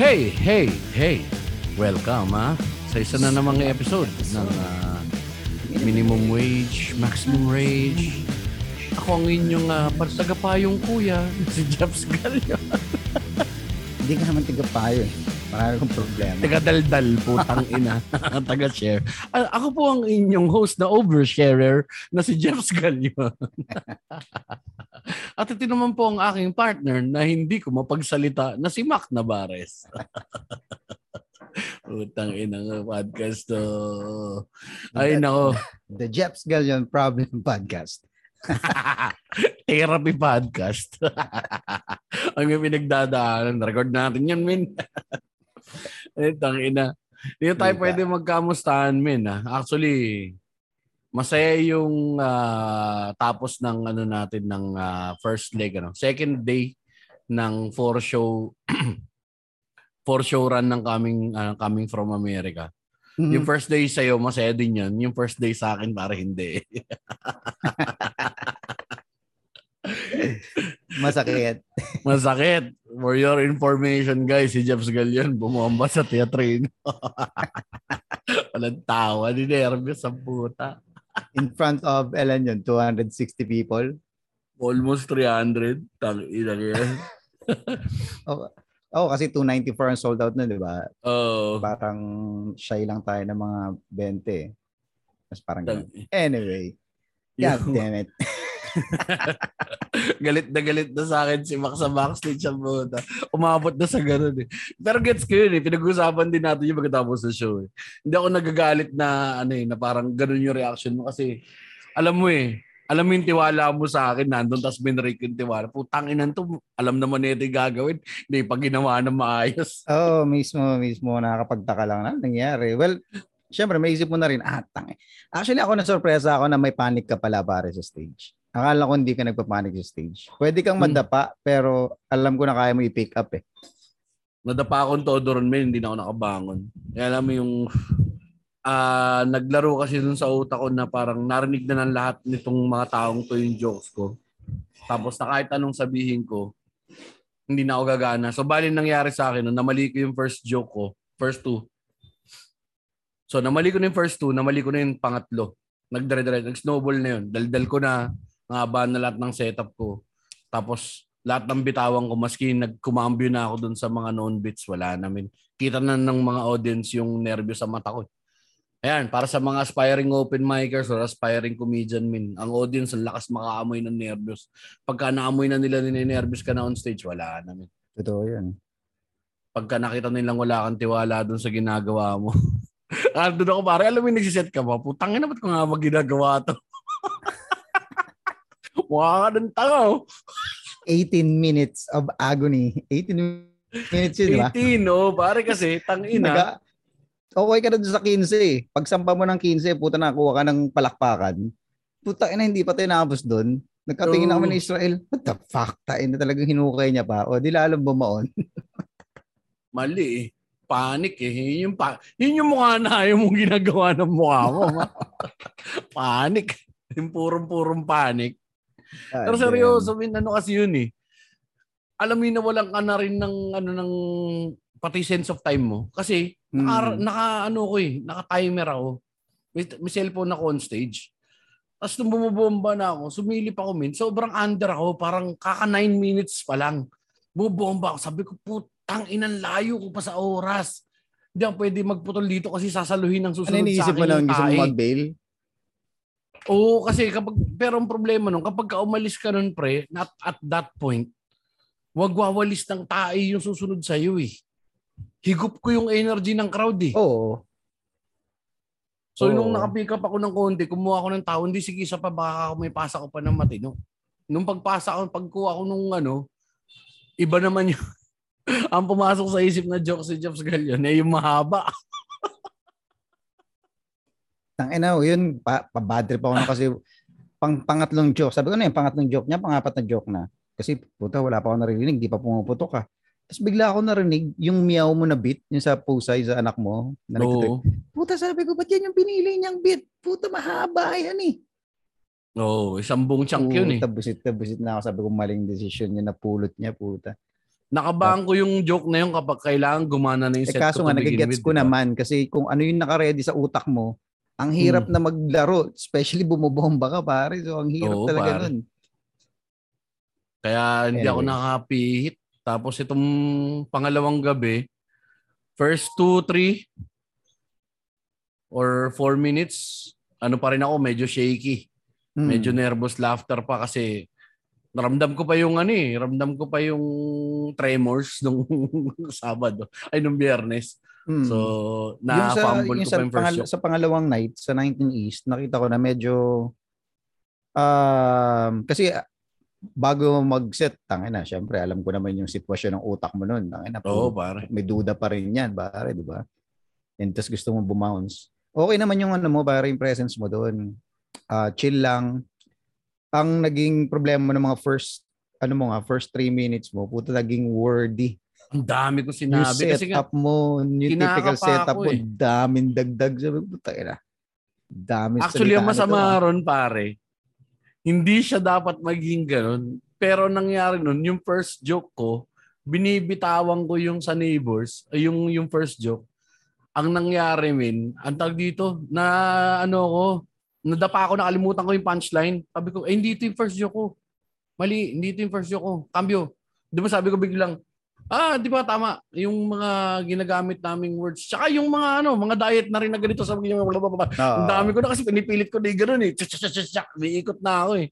Hey, hey, hey. Welcome ha sa isa na namang episode ng ah, Minimum Wage, Maximum Rage. Ako ang inyong uh, pagtagapayong kuya, si Jeps Gallo. Hindi ka naman tigapayo eh. Marami kong problema. Taga-daldal, putang ina. Taga-share. Ah, ako po ang inyong host na oversharer na si Jeps Gallo. At ito naman po ang aking partner na hindi ko mapagsalita na si Mac Navarez. Utang ina ng podcast to. Ay nako. The Jeps Gallion Problem Podcast. Therapy podcast. ang pinagdadaanan. Record natin yan, min. Ay, tangina. Hindi tayo pwede magkamustahan, min. ah. Actually, masaya yung ah, tapos ng ano natin ng ah, first leg ano second day ng four show four show run ng coming ah, coming from America. Yung Mm. first day sa'yo, masaya din yun. Yung first day sa akin, para hindi. Masakit. Masakit. For your information, guys, si Jeps Galion bumomba sa teatrino. Walang tawa. Ni nervous ang puta. In front of, ilan yun, 260 people. Almost 300. Tang ina yan. Oh, oh, kasi 294 ang sold out na, di ba? Oh. Parang shy lang tayo ng mga 20 eh. Mas parang ganun. Anyway. God damn it. galit na galit na sa akin si Max sa backstage ang puta. Umabot na sa ganun eh. Pero gets ko yun eh. Pinag-usapan din natin yung pagkatapos sa show eh. Hindi ako nagagalit na ano eh, na parang ganun yung reaction mo kasi alam mo eh, alam mo yung tiwala mo sa akin, nandun, tapos binrake yung tiwala. Putang inan to, alam naman nito yung gagawin. Hindi pa ginawa na maayos. Oo, oh, mismo, mismo. Nakakapagtaka lang na nangyari. Well, syempre, may isip mo na rin, ah, tang. Actually, ako na sorpresa ako na may panic ka pala pare sa stage. Akala ko hindi ka nagpa-panic sa stage. Pwede kang Hmm. madapa, pero alam ko na kaya mo i-pick up eh. Nadapa akong todo ron, men, hindi na ako nakabangon. Kaya alam mo yung ah naglaro kasi dun sa utak ko na parang narinig na ng lahat nitong mga taong to yung jokes ko. Tapos na kahit anong sabihin ko, hindi na ako gagana. So bali nangyari sa akin, no, namali ko yung first joke ko, first two. So namali ko na yung first two, namali ko na yung pangatlo. Nagdire-dire, nag-snowball na yun. Daldal ko na, ngaba na lahat ng setup ko. Tapos lahat ng bitawan ko, maski nagkumambyo na ako dun sa mga known bits, wala namin. Kita na ng mga audience yung nervous sa mata ko. Ayan, para sa mga aspiring open micers or aspiring comedian min, ang audience ang lakas makaamoy ng nervous. Pagka naamoy na nila ninenervous ka na on stage, wala namin. Totoo yun. Pagka nakita nilang wala kang tiwala dun sa ginagawa mo. ah, doon ako pare, alam mo yung nagsiset ka ba? Putang ina, ba't ko nga magginagawa to? Mukha ka ng tanga, oh. 18 minutes of agony. 18 minutes yun, di ba? 18, no? Pare kasi, tang ina. Naga, okay ka na doon sa 15 eh. Mo ng 15, puta nakuha ka ng palakpakan. Puta ina, hindi pa tinapos doon. Nagkatingin na kami Oo. ng Israel. What the fuck? Tain na talagang hinukay niya pa. O, di lalong bumaon. Mali eh. Panic eh. Yun yung, pa- yun yung mukha na ayaw mong ginagawa ng mukha mo. panic. Yung purong-purong panic. Pero Ah, seryoso, min, ano kasi yun eh. Alam mo na walang ka na rin ng, ano, ng, pati sense of time mo. Kasi, damn. naka, Hmm. naka, ano ko eh, naka-timer ako. May, may cellphone ako on stage. Tapos nung bumubomba na ako, sumilip ako min, sobrang under ako, parang kaka 9 minutes pa lang. Bumubomba ako, sabi ko, putang inang layo ko pa sa oras. Hindi ako pwede magputol dito kasi sasaluhin ng Ano susunod sa iniisip akin mo lang? Gusto mo mag-bail? Oo, kasi kapag, pero ang problema nun, kapag ka umalis ka nun, pre, not at that point, wag wawalis ng tae yung susunod sa iyo eh. Higup ko yung energy ng crowd eh. Oo. So Oo. nung nakapick up ako ng konti, kumuha ako ng tao, hindi sige sa pa, baka ako may pasa ko pa ng matino. Nung pagpasa ko, pagkuha ko nung ano, iba naman yung, ang pumasok sa isip na joke si Jeff Galion, eh yung mahaba. Tang ina, yun, pa, pa-bad trip ako na kasi pang pangatlong joke. Sabi ko na yung pangatlong joke niya, pangapat na joke na. Kasi puta, wala pa ako naririnig, di pa pumuputok ka. Tapos bigla ako narinig yung meow mo na beat, yung sa pusay sa anak mo. Na. Oo. Puta, sabi ko, ba't yan yung pinili niyang beat? Puta, mahaba yan eh. Oo, isang buong chunk yun eh. Puta, busit na ako. Sabi ko, maling decision niya, napulot niya, puta. Nakabahan ko yung joke na yun kapag kailangan gumana na yung Eh set kaso ko nga, nagigets ko di ba? naman kasi kung ano yung nakaredy sa utak mo, ang hirap Hmm. na maglaro. Especially bumobomba ka, pare. So, ang hirap Oo, talaga pare. nun. Kaya hindi ako Anyway. nakapihit. Tapos itong pangalawang gabi, first two, three, or four minutes, ano pa rin ako, medyo shaky. Hmm. Medyo nervous laughter pa kasi naramdam ko pa yung ano eh, ramdam ko pa yung tremors nung Sabado, ay nung Biyernes. Hmm. So, na-fumble ko sa, pa yung first pangal- sa pangalawang night, sa 19 East, nakita ko na medyo, um, kasi ah, bago mag-set, tangin na, syempre, alam ko naman yung sitwasyon ng utak mo nun. Tangin na, Oo, puro- pare. may duda pa rin yan, pare, di ba? And tas gusto mo bumounce. Okay naman yung ano mo, pare, yung presence mo doon. Ah, chill lang. Ang naging problema mo ng mga first, ano mo nga, first three minutes mo, puto naging wordy. Ang dami ko Yung sinabi kasi nga setup mo, yung typical setup mo, eh. daming dagdag. Sabi ko, puta na. Dami Actually, ang masama ah. ron, pare, hindi siya dapat maging ganun. Pero nangyari nun, yung first joke ko, binibitawan ko yung sa neighbors, yung, yung first joke. Ang nangyari, min, ang tag dito, na ano ko, nadapa ako, nakalimutan ko yung punchline. Sabi ko, eh, hindi ito yung first joke ko. Mali, hindi ito yung first joke ko. Cambio. Di ba sabi ko biglang, ah, di ba tama, yung mga ginagamit naming words. Tsaka yung mga ano, mga diet na rin na ganito, sabi ko, blablabla. Oo. Ang dami ko na kasi pinipilit ko na yung ganun eh. Tsak, tsak. Umiikot na ako eh.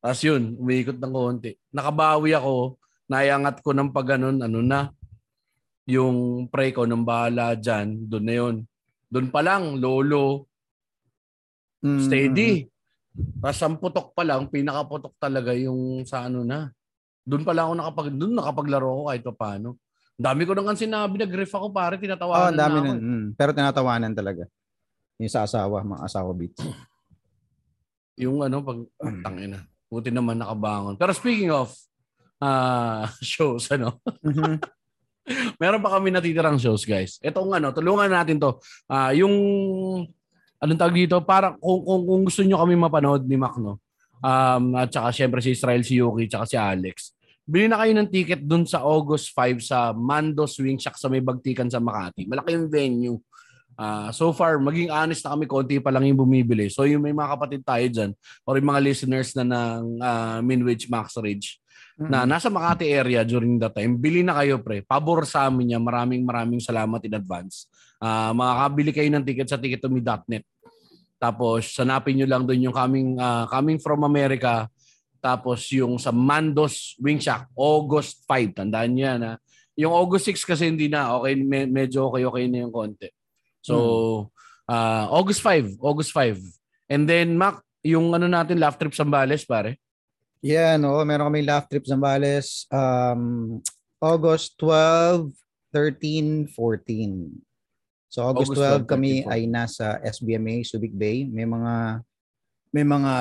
Tapos yun, umiikot ng konti. Nakabawi ako, naiangat ko ng pag ganun, ano na, yung pray ko ng bahala dyan, doon na yun. Doon pa lang, lolo, Mm, steady. Tapos ang putok pa lang, pinakaputok talaga yung sa ano na. Doon pa lang ako nakapag, doon nakapaglaro ako kahit pa paano. Dami ko nang sinabi, nag-ref ako pare, tinatawanan ang dami na ako. nun. Mm, pero tinatawanan talaga. Yung sa asawa, mga asawa beats. Yung ano, pag, tangina. Buti naman nakabangon. Pero speaking of ah shows, ano, Mhm. meron pa kami natitirang shows, guys. Itong ano, tulungan natin to. Ah yung, anong tawag dito, para kung, kung, kung gusto nyo kami mapanood ni Mac, no? Um, at saka syempre si Israel, si Yuki, tsaka si Alex. Bili na kayo ng ticket dun sa August 5 sa Mando Swing Shack sa may Bagtikan sa Makati. Malaki yung venue. Ah, so far, maging honest na kami, konti pa lang yung bumibili. So yung may mga kapatid tayo dyan, or yung mga listeners na ng ah, Minwich Max Ridge, na nasa Makati area during that time, bili na kayo pre. Pabor sa amin niya. Maraming maraming salamat in advance. Ah, makakabili kayo ng ticket sa ticketome.net. Tapos sanapin nyo lang doon yung coming ah, coming from America. Tapos yung sa Mandos Wing Shack, August 5. Tandaan niyo yan ha. Yung August 6 kasi hindi na. Okay, me- medyo okay okay na yung konti. So, ah, August 5. August 5. And then, Mac, yung ano natin, laugh trip Sambales, pare. Yeah, no, meron kami laugh trip Zambales um August 12, 13, 14. So August, August 12 12, kami 13, ay nasa SBMA Subic Bay. May mga may mga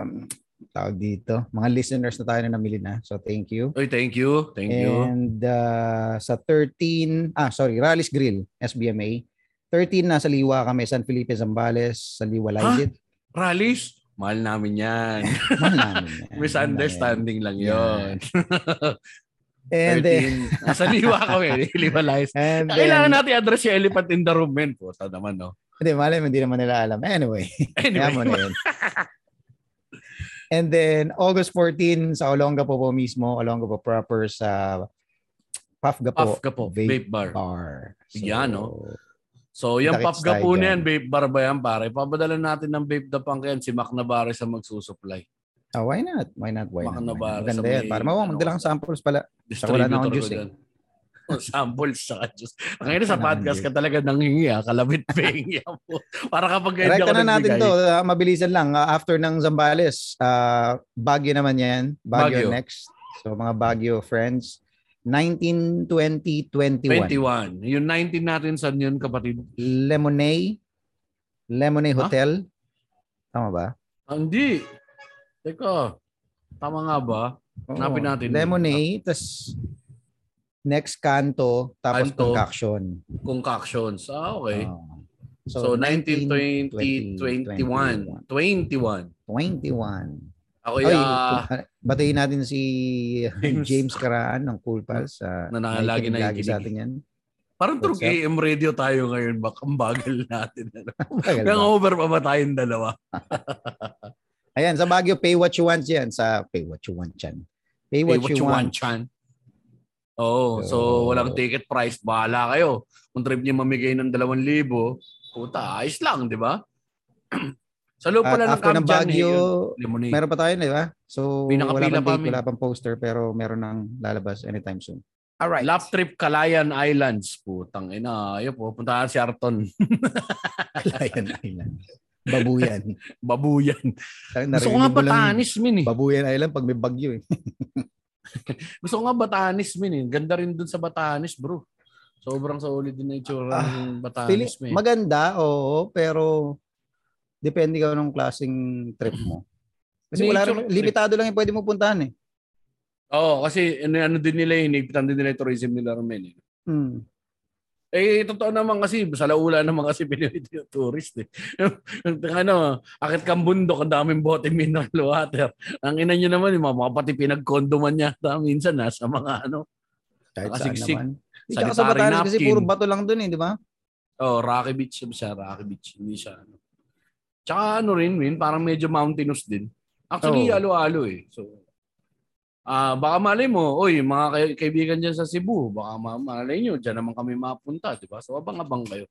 um, tawag dito, mga listeners na tayo na namili na. So thank you. Oy, thank you. Thank you. And uh, sa 13, ah sorry, Rally's Grill, SBMA. 13 nasa Liwa kami, San Felipe Zambales, sa Liwa Ligit. Rallies? Mahal namin yan. Mahal namin yan. Misunderstanding lang yon. And then, 13. Nasa liwa kami. Liwalize. and Kailangan then, natin address yung elephant in the room, men. Po, sa naman, no? Hindi, malay mo, hindi naman nila alam. Anyway, kaya mo Anyway. na yun. And then, August 14, sa Olongapo po mismo, Olongapo proper sa Puff ka po. Vape bar. Bar. Yan, no? So, yung puff po na yan, vape bar ba yan, pare? Papadala natin ng vape da pang yan, si Mac Navarez ang magsusupply. Ah, why not? Why not? Why Baka not? Why not? Maganda sa yan. Para mawa, ano, magdala kang samples pala. Distributor wala na akong ko juice, eh. Oh, samples sa juice. Ngayon sa podcast ka talaga nanghingi ah. Kalabit pahingi po. Para kapag Rekta ako na natin to. ah, mabilisan lang. Ah, after ng Zambales, ah Baguio naman yan. Baguio, Baguio. next. So mga Baguio friends. 19, 20, 21. 21. Yung 19 natin, saan yun kapatid? Lemonade. Lemonade Ha? Hotel. Tama ba? Hindi. Teka. Tama nga ba? Hanapin natin. Lemonade. tas next Canto. Tapos Canto. Concoction. Concoctions. Ah, okay. Oo. so, 19, 20, 21. 21. 21. Ako Oy, ya, batiin natin si James. James, Karaan ng Cool Pals. Uh, Na nakalagi na lagi sa atin yan. parang What's true AM radio tayo ngayon. Bak ang bagal natin. Bagal ba? over pa ba tayong dalawa? Ayan, sa Baguio, pay what you want yan. Sa pay what you want yan. Pay what, you, want. Chan. Oo, so, So- walang ticket price. Bahala kayo. Kung trip niyo mamigay ng 2,000, puta, ayos lang, di ba? Sa loob At pala ng Camp ng Jan, Baguio, eh, lemonade. meron pa tayo, di ba? So, wala pang pa date, wala pang poster, pero meron nang lalabas anytime soon. Alright. Lap trip Calayan Islands. Putang ina. Ayun po, puntahan si Arton. Lion Island. Babuyan. Babuyan. Gusto ko nga Batanis, min eh. Babuyan Island pag may bagyo eh. Gusto ko nga Batanis, min eh. Ganda rin dun sa Batanis, bro. Sobrang solid din na itsura Ah, ng Feeling, Batanis, min. maganda, oo, pero depende ka ng klaseng trip mo. Kasi wala rin, limitado lang yung pwede mo puntahan eh. Oo, kasi ano, ano din nila yun, higpitan din nila yung tourism nila rin, eh. Hmm. Eh, totoo naman kasi, sa laula naman kasi pinilito yung tourist eh. ano, akit kang bundok, ang daming bote mineral water. Ang ina nyo naman, yung mga pati pinagkondoman niya minsan nasa mga ano, Kahit saan naman. Sa Sanitary Batanes kasi puro bato lang dun eh, di ba? oh, Rocky Beach siya, Rocky Beach, hindi siya ano. Tsaka ano rin, min, parang medyo mountainous din. Actually, Oo. alo-alo eh. So, ah baka malay mo, oy, mga kay- kaibigan dyan sa Cebu, baka ma- malay nyo, dyan naman kami mapunta, di ba? So, abang-abang kayo.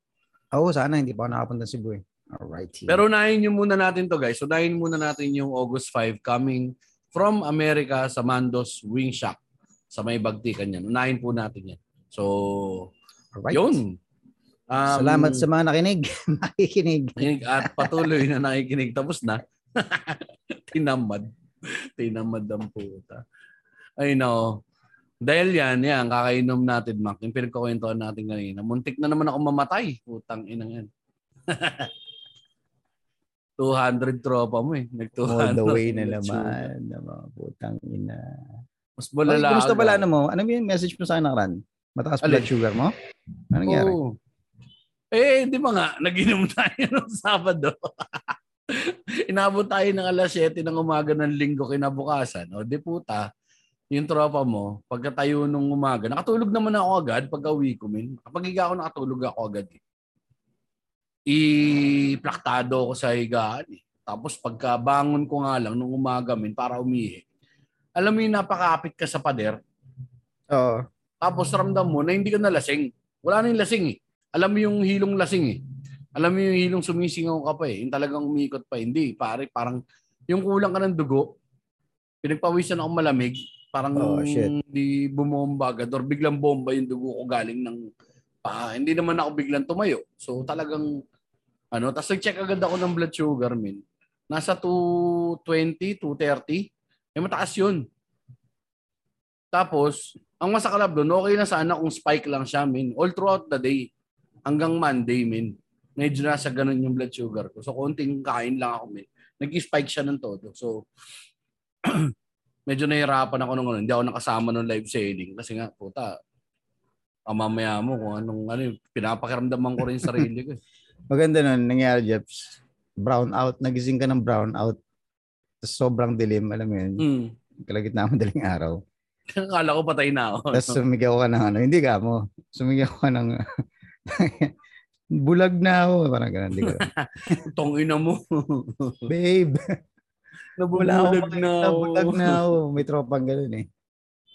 Oo, sana hindi pa ako nakapunta sa Cebu eh. Alright. Pero unahin nyo muna natin to guys. Unahin muna natin yung August 5 coming from America sa Mandos Wing Shack sa may bagtikan yan. Unahin po natin yan. So, Alright. yun. Um, Salamat sa mga nakinig. Nakikinig. nakikinig At patuloy na nakikinig. Tapos na. Tinamad. Tinamad ang puta. Ay no. Dahil yan, yan, kakainom natin, Mac. Yung pinagkakwentuhan natin kanina. Muntik na naman ako mamatay. Putang inang yan. 200 tropa mo eh. Nag-200. All the way na naman. Na mga putang ina. Mas malala. kumusta agad. pala ano mo? Ano yung message mo sa akin nakaraan? Mataas blood sugar mo? Ano nangyari? Oo. Eh, di ba nga, nag-inom tayo ng Sabado. Inabot tayo ng alas 7 ng umaga ng linggo kinabukasan. O di puta, yung tropa mo, pagkatayo nung umaga, nakatulog naman ako agad pag uwi ko, min. Kapag higa ako, nakatulog ako agad. Eh. I-plaktado ko sa higaan. Eh. Tapos pagkabangon ko nga lang nung umaga, min, para umihi. Alam mo yung napakapit ka sa pader, Oo. tapos ramdam mo na hindi ka nalasing. Wala na yung lasing eh. Alam mo yung hilong lasing eh. Alam mo yung hilong sumisingaw ka pa eh. Yung talagang umikot pa. Hindi, pare, parang yung kulang ka ng dugo, pinagpawisan ako malamig, parang Oh, shit. hindi bumomba agad or biglang bomba yung dugo ko galing ng paa. Hindi naman ako biglang tumayo. So talagang, ano, tapos nag-check agad ako ng blood sugar, min. Nasa 220, 230. Eh, mataas yun. Tapos, ang masakalab doon, okay na sana kung spike lang siya, min. All throughout the day, hanggang Monday, min. Medyo nasa ganun yung blood sugar ko. So, konting kain lang ako, min. Nag-spike siya ng todo. So, medyo nahirapan ako nung ano. Hindi ako nakasama ng live selling. Kasi nga, puta, mamaya mo kung anong, ano, pinapakiramdaman ko rin sarili ko. eh. Maganda nun, nangyari, Jeps. Brown out. Nagising ka ng brown out. Tapos sobrang dilim, alam mo yun. Hmm. Kalagitnaan mo daling araw. Akala ko patay na ako. Tapos sumigaw ka ng ano. Hindi ka mo. Sumigaw ka ng... Bulag na ako. Parang ganun. Tong ina mo. Babe, akong Nabubulag na makita. ako. Bulag na ako. May tropang ganun eh.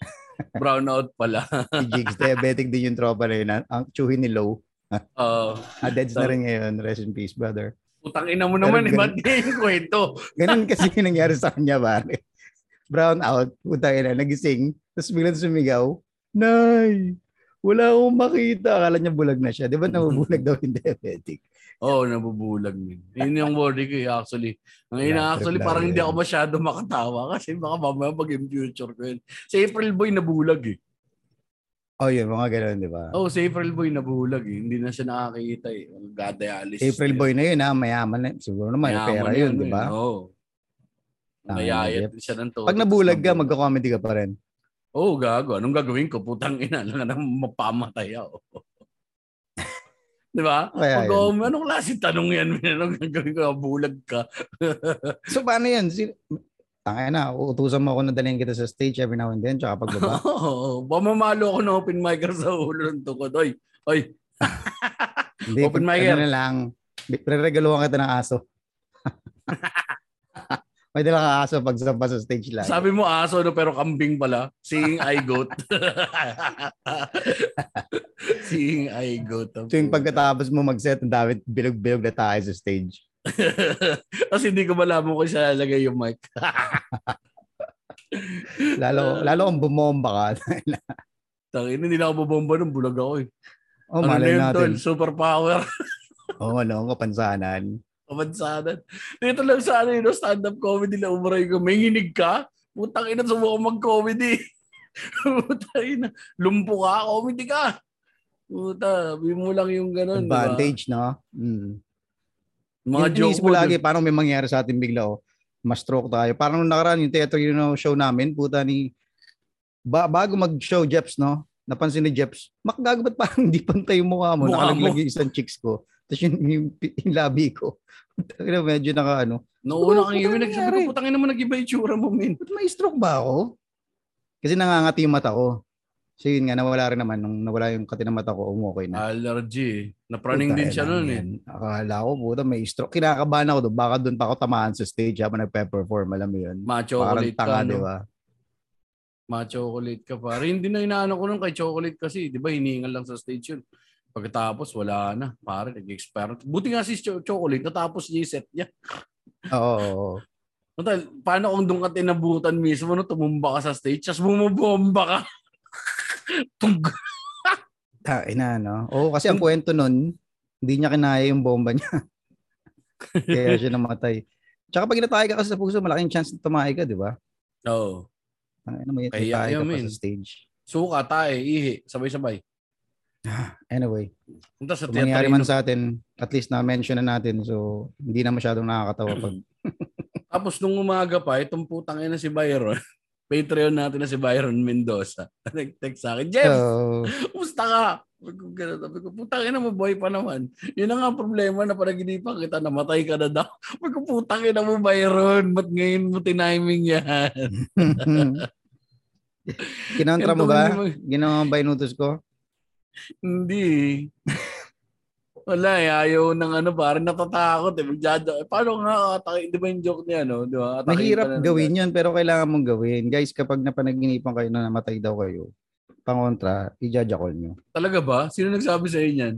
Brownout pala. Si Jigs, diabetic din yung tropa na yun. ah. Ang tsuhin ni Low. Uh, Ah, deads na rin ngayon. Rest in peace, brother. putang ina mo naman, eh, ba't yung kwento? Ganun kasi yung nangyari sa kanya, pare. Brown out, puta ina, nagising, tapos biglang sumigaw, Nay, wala akong makita. Akala niya bulag na siya. Di ba nabubulag daw yung diabetic? Oo, oh, nabubulag min. Yun yung worry ko eh, actually. Ang ina, Yeah, actually, parang hindi ako masyado makatawa kasi baka mamaya pag in future ko yun. Si April Boy nabulag eh. Oh, yun, mga ganun, di ba? Oh, si April Boy nabulag eh. Hindi na siya nakakita eh. God-dialysis. April boy na yun, ha? Mayaman na. Siguro naman, may pera yun, di ba? Oo. Oh. Nayayat siya ng todo. Pag nabulag ka, magka-comedy ka pa rin. Oo, oh, gago. Anong gagawin ko? Putang ina. Lang na mapamatay ako. Di ba? Kaya Pag um, anong klase tanong yan? Anong gagawin ko? Bulag ka. So, paano yan? Si- Tangay na, uutusan mo ako na dalhin kita sa stage every now and then, tsaka pagbaba. Oo. Pamamalo ako ng open micer sa ulo ng tukod. Oy, oy. Hindi, Open pag- micer. Ano na lang, pre-regaluhan kita ng aso. May dala ka aso pag sa stage lang. Sabi mo aso no pero kambing pala. Seeing eye goat. Seeing eye goat. Tuwing pagkatapos mo mag-set, ang dami bilog-bilog na tayo sa stage. Kasi hindi ko malaman kung siya lalagay yung mic. Lalo, lalo kung bumomba ka. Tangin, hindi na ako bubomba nung bulag ako eh. oh, ano malay natin. tol? Superpower. Oo, oh, ano, kapansanan. Kamansanan. Dito lang sa ano yun, stand-up comedy na umaray ko. May nginig ka? Putang ina, subukan mag-comedy. Putang ina. Lumpo ka, comedy ka. Puta, sabi mo lang yung ganun. di? Advantage, no? Mm. Mga Yung joke mo. lagi, paano may mangyari sa atin bigla, oh. Ma-stroke tayo. Parang nung nakaraan, yung theater you know, show namin, puta ni, ba, bago mag-show, Jeps, no? Napansin ni Jeps, makagago ba't parang hindi pantay yung mukha mo? Mukha Nakalaglag mo. yung isang chicks ko. Tapos yung, yung, yung labi ko. Tangina, medyo naka ano. Noong una kang Puta, iwi, nagsabi ko, putang ina mo, nag-iba yung tsura mo, min. Ba't may stroke ba ako? Kasi nangangati yung mata ko. So yun nga, nawala rin naman. Nung nawala yung kati ng mata ko, umukay na. Allergy. Napraning din siya nun eh. Akala ko, puta, may stroke. Kinakabahan ako doon. Baka doon pa ako tamaan sa stage habang nagpe-perform. Alam mo yun. Ma Parang tanga, ka, di ba? Ma chocolate ka pa. Hindi na inaano ko nung kay chocolate kasi, di ba, hiningal lang sa stage yun. Pagkatapos, wala na. Pare, nag-expire. Buti nga si Cho- chocolate, natapos niya yung set niya. Oo. Total, paano kung doon ka tinabutan mismo, no, tumumba ka sa stage, tapos bumubomba ka? Tug. Tain na, no? Oo, kasi ang kwento nun, hindi niya kinaya yung bomba niya. Kaya siya namatay. Tsaka pag inatake ka kasi sa puso, malaking chance na tumahay ka, di ba? Oo. Ang ano mo yun, Kaya tayo ka pa sa stage. Suka, tae, ihi, sabay-sabay. Anyway, Punta sa kung mangyari man sa atin, at least na-mention na natin. So, hindi na masyadong nakakatawa pag Tapos nung umaga pa, itong putang ina si Byron, Patreon natin na si Byron Mendoza. Nag-text sa akin, Jeff, So, kumusta ka? Sabi ko, putang ina mo, boy pa naman. Yun na nga ang problema na panaginipan kita, namatay ka na daw. Sabi ko, putang ina mo, Byron, ba't ngayon mo tiniming yan? kinontra mo ba? Ginawa ba inutos ko? Hindi. Wala eh, ayaw ng ano, parang natatakot eh. Magjada. Eh, paano nga, atake, di ba yung joke niya, no? Di ba? Atakin Mahirap na gawin yun, pero kailangan mong gawin. Guys, kapag napanaginipan kayo na namatay daw kayo, pangontra, i-judge nyo. Talaga ba? Sino nagsabi sa inyo yan?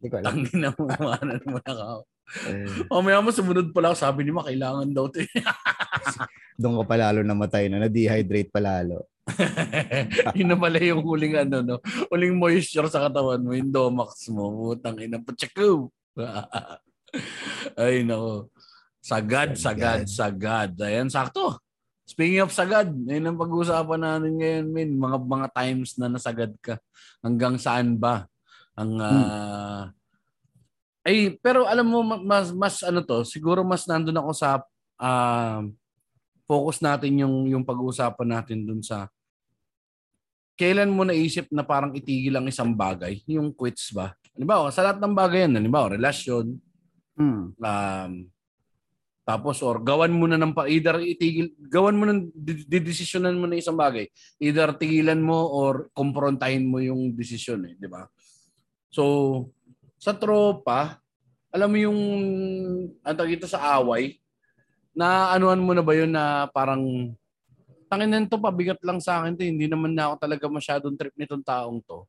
Hindi ko alam. Tangin na mo, ano naman ako. Eh, O maya mo, sumunod pa lang, sabi ni Ma, kailangan daw to. doon ka palalo namatay na, na-dehydrate palalo. Yun na pala yung huling ano, no? Huling moisture sa katawan mo, yung domax mo. Putang ina, patsako. Ay, nako. Sagad, sagad, sagad. Ayan, sakto. Speaking of sagad, yun ang pag-uusapan natin ngayon, min. Mga mga times na nasagad ka. Hanggang saan ba? Ang ah, ay, pero alam mo ma- mas mas ano to, siguro mas nandun ako sa ah, focus natin yung yung pag-uusapan natin dun sa kailan mo naisip na parang itigil ang isang bagay, yung quits ba? Halimbawa, sa lahat ng bagay yan, halimbawa, relasyon, Hmm. um, tapos or gawan mo na ng pa either itigil gawan mo ng didesisyonan mo na isang bagay either tigilan mo or komprontahin mo yung desisyon eh di ba so sa tropa alam mo yung ang dito sa away na anuan mo na ba yun na parang tangin to pabigat lang sa akin to hindi naman na ako talaga masyadong trip nitong taong to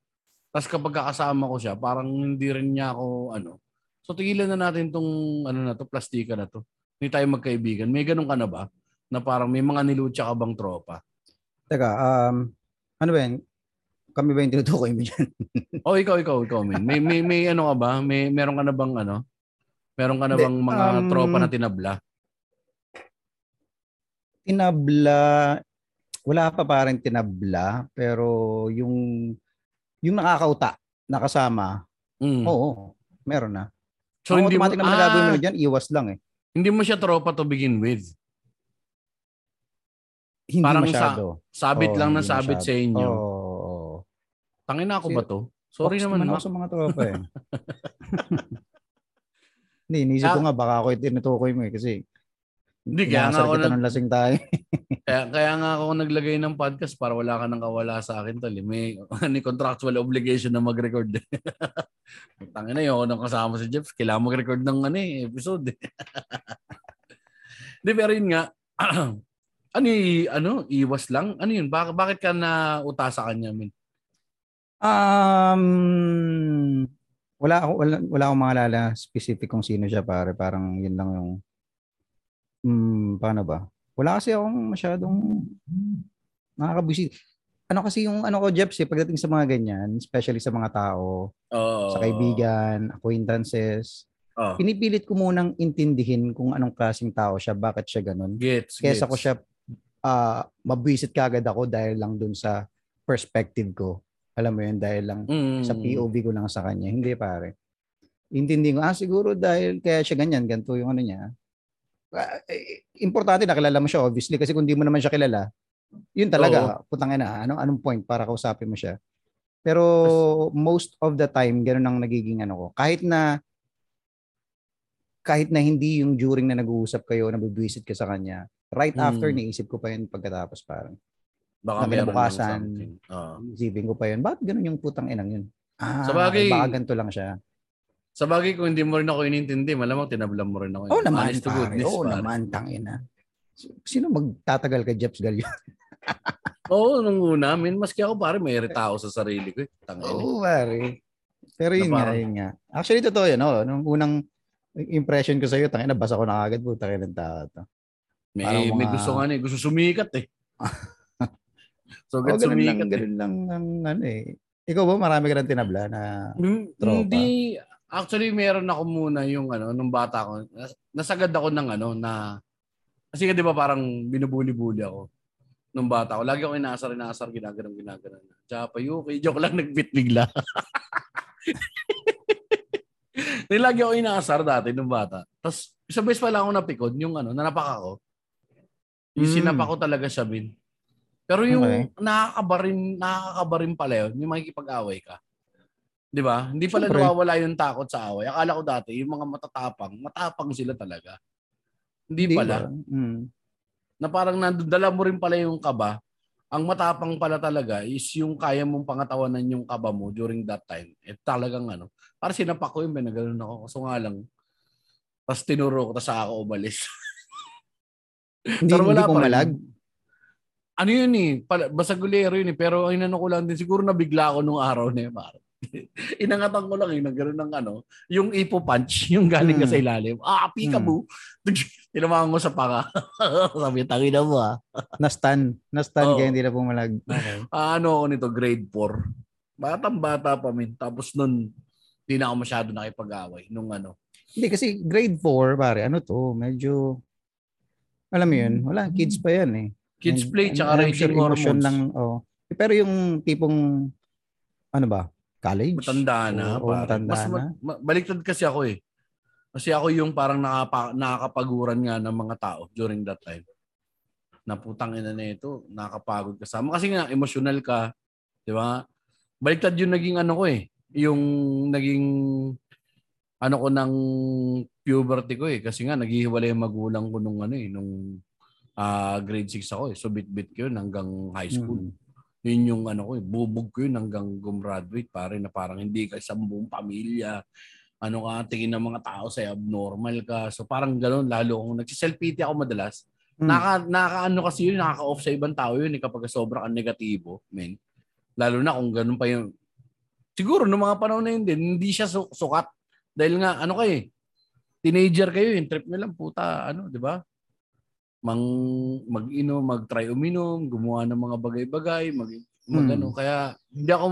tapos kapag kakasama ko siya parang hindi rin niya ako ano So tigilan na natin tong ano na to, plastika na to. Hindi tayo magkaibigan. May ganun ka na ba? Na parang may mga nilutsya ka bang tropa? Teka, um, ano ba yan? Kami ba yung tinutukoy mo dyan? O ikaw, ikaw, ikaw, man. May, may, may ano ka ba? May, meron ka na bang ano? Meron ka na bang mga um, tropa na tinabla? Tinabla, wala pa parang tinabla, pero yung yung nakakauta, nakasama, Mm. oo, meron na. so Ang hindi mo, automatic naman na gagawin mo ah, dyan, iwas lang eh. hindi mo siya tropa to begin with. Hindi Parang masyado. Sabit Oo, lang na sabit masyado. sa inyo. Oo. Tangin na ako Si- ba to? Sorry Fox naman, ako sa mga tropa eh. Hindi, inisip ko Ah. nga baka ako tinutukoy mo eh kasi Hindi, kaya nga ako nag- ng lasing tayo. Kaya, kaya nga ako naglagay ng podcast para wala ka nang kawala sa akin tol. eh. May, may contractual obligation na mag-record. Tangin na yun, ako nang kasama si Jeff. Kailangan mag-record ng ano, eh, episode. eh. Di, pero yun nga, ano, ano, iwas lang? Ano yun? Bakit, bakit ka na uta sa kanya, min? Um, wala ako wala, wala akong maalala specific kung sino siya pare. Parang yun lang yung hmm, paano ba? Wala kasi akong masyadong nakakabusi. Ano kasi yung ano ko Jeps eh, pagdating sa mga ganyan, especially sa mga tao, Oo. sa kaibigan, acquaintances, Oh, pinipilit ko munang intindihin kung anong klaseng tao siya, bakit siya ganun. gets, Kesa gets. ko siya ah mabwisit kagad ako dahil lang dun sa perspective ko. Alam mo yun, dahil lang Mm. sa POV ko lang sa kanya. Hindi pare. Intindi ko, ah siguro dahil kaya siya ganyan, ganito yung ano niya. Ah, eh, importante nakilala mo siya obviously kasi kung di mo naman siya kilala, yun talaga, putang ina, ano, anong point para kausapin mo siya. Pero most of the time, ganun ang nagiging ano ko. Kahit na kahit na hindi yung during na nag-uusap kayo, nabibwisit ka sa kanya, right Mm. after, naisip ko pa yun pagkatapos parang. Baka na something. Oo. Isipin ko pa yun, bakit ganun yung putang inang yun? Ah, Sa bagay- baka ganito lang siya. Sa bagay, kung hindi mo rin ako inintindi, malamang tinablan mo rin ako. Oo naman, Honest pare. Oo pare. naman, tangina. Sino magtatagal kay Jeps Gallo? Oo, nung una, min, maski ako pare, may tao sa sarili ko. eh. Tangina. Oo, pare. Pero yun Na nga, parang- yun nga. Actually, totoo yun. Oh. Nung unang impression ko sa'yo, tangina, basa ko na agad po, tangina ng tao to. May, Parang may mga- gusto nga eh. Gusto sumikat eh. so, Oh, ganun lang, sumikat eh. ganun lang ang ano eh. Ikaw ba, marami ka ng tinabla na Tropa. Hindi, actually meron ako muna yung ano, nung bata ko. nas- Nasagad ako ng ano, na, kasi nga di ba parang binubuli-buli ako nung bata ko. Lagi ako inaasar, inaasar, ginaganon, ginaganon. Tsaka pa okay, joke lang, nagbit bigla. Lagi ako inaasar dati nung bata. Tapos, isang beses pala ako napikon, yung ano, nanapak ako. Yung Mm. sinapak ko talaga siya, Bin. Pero yung Okay. nakakabarin, nakakabarin pala yun, yung makikipag-away ka. Di ba? Hindi pala Siyempre. nawawala yung takot sa away. Akala ko dati, yung mga matatapang, matapang sila talaga. Hindi, Di pala. ba? Mm. Na parang nandala mo rin pala yung kaba. Ang matapang pala talaga is yung kaya mong pangatawanan yung kaba mo during that time. Eh talagang ano. Para sinapak ko yun, may naganoon ako. Kaso nga lang, tapos tinuro ko, tapos ako umalis. Hindi, Pero wala hindi pumalag. ano yun eh, pala, basagulero yun eh. Pero ang inano ko lang din, siguro nabigla ako nung araw na yun. Parang. Inangatan ko lang eh, nagkaroon ng ano, yung ipo punch, yung galing ka Hmm. sa ilalim. Ah, peekaboo. Tinamaan ko sa panga. Sabi, tangina mo ah. Na-stun. Na-stun Oo. kaya hindi na pumalag. Okay. Ah, ano ako nito, grade 4. Batang bata pa min. Tapos nun, di na ako masyado nakipag-away. Nung ano. Hindi kasi grade 4, pare, ano to, medyo, alam mo yun, wala, kids pa yan eh. Kids play, and tsaka hormones. lang, oh. Pero yung tipong, ano ba, college? Matanda na. Oo, pare. matanda Mas, na. ma- baliktad kasi ako eh. Kasi ako yung parang nakapa, nakakapaguran nga ng mga tao during that time. Na putang ina na ito, nakakapagod kasama. Kasi nga, emotional ka. Di ba? Baliktad yung naging ano ko eh. Yung naging ano ko ng puberty ko eh. Kasi nga, naghihiwalay yung magulang ko nung ano eh. Nung ah, grade 6 ako eh. So bit-bit ko yun hanggang high school. Mm. Yun yung ano ko, eh, bubog ko yun hanggang gumraduate pare na parang hindi ka isang buong pamilya. Ano ka, tingin ng mga tao sa abnormal ka. So parang gano'n, lalo kung nagsiself-pity ako madalas. Mm. Naka, naka ano kasi yun, nakaka-off sa ibang tao yun eh, kapag sobra kang negatibo, men. Lalo na kung ganun pa yung... Siguro, noong mga panahon na yun din, hindi siya su- sukat. Dahil nga, ano kayo eh, teenager kayo, yung trip nyo lang, puta, ano, di ba? Mang, mag-inom, mag-try uminom, gumawa ng mga bagay-bagay, mag, mag Hmm. ano. Kaya, hindi ako,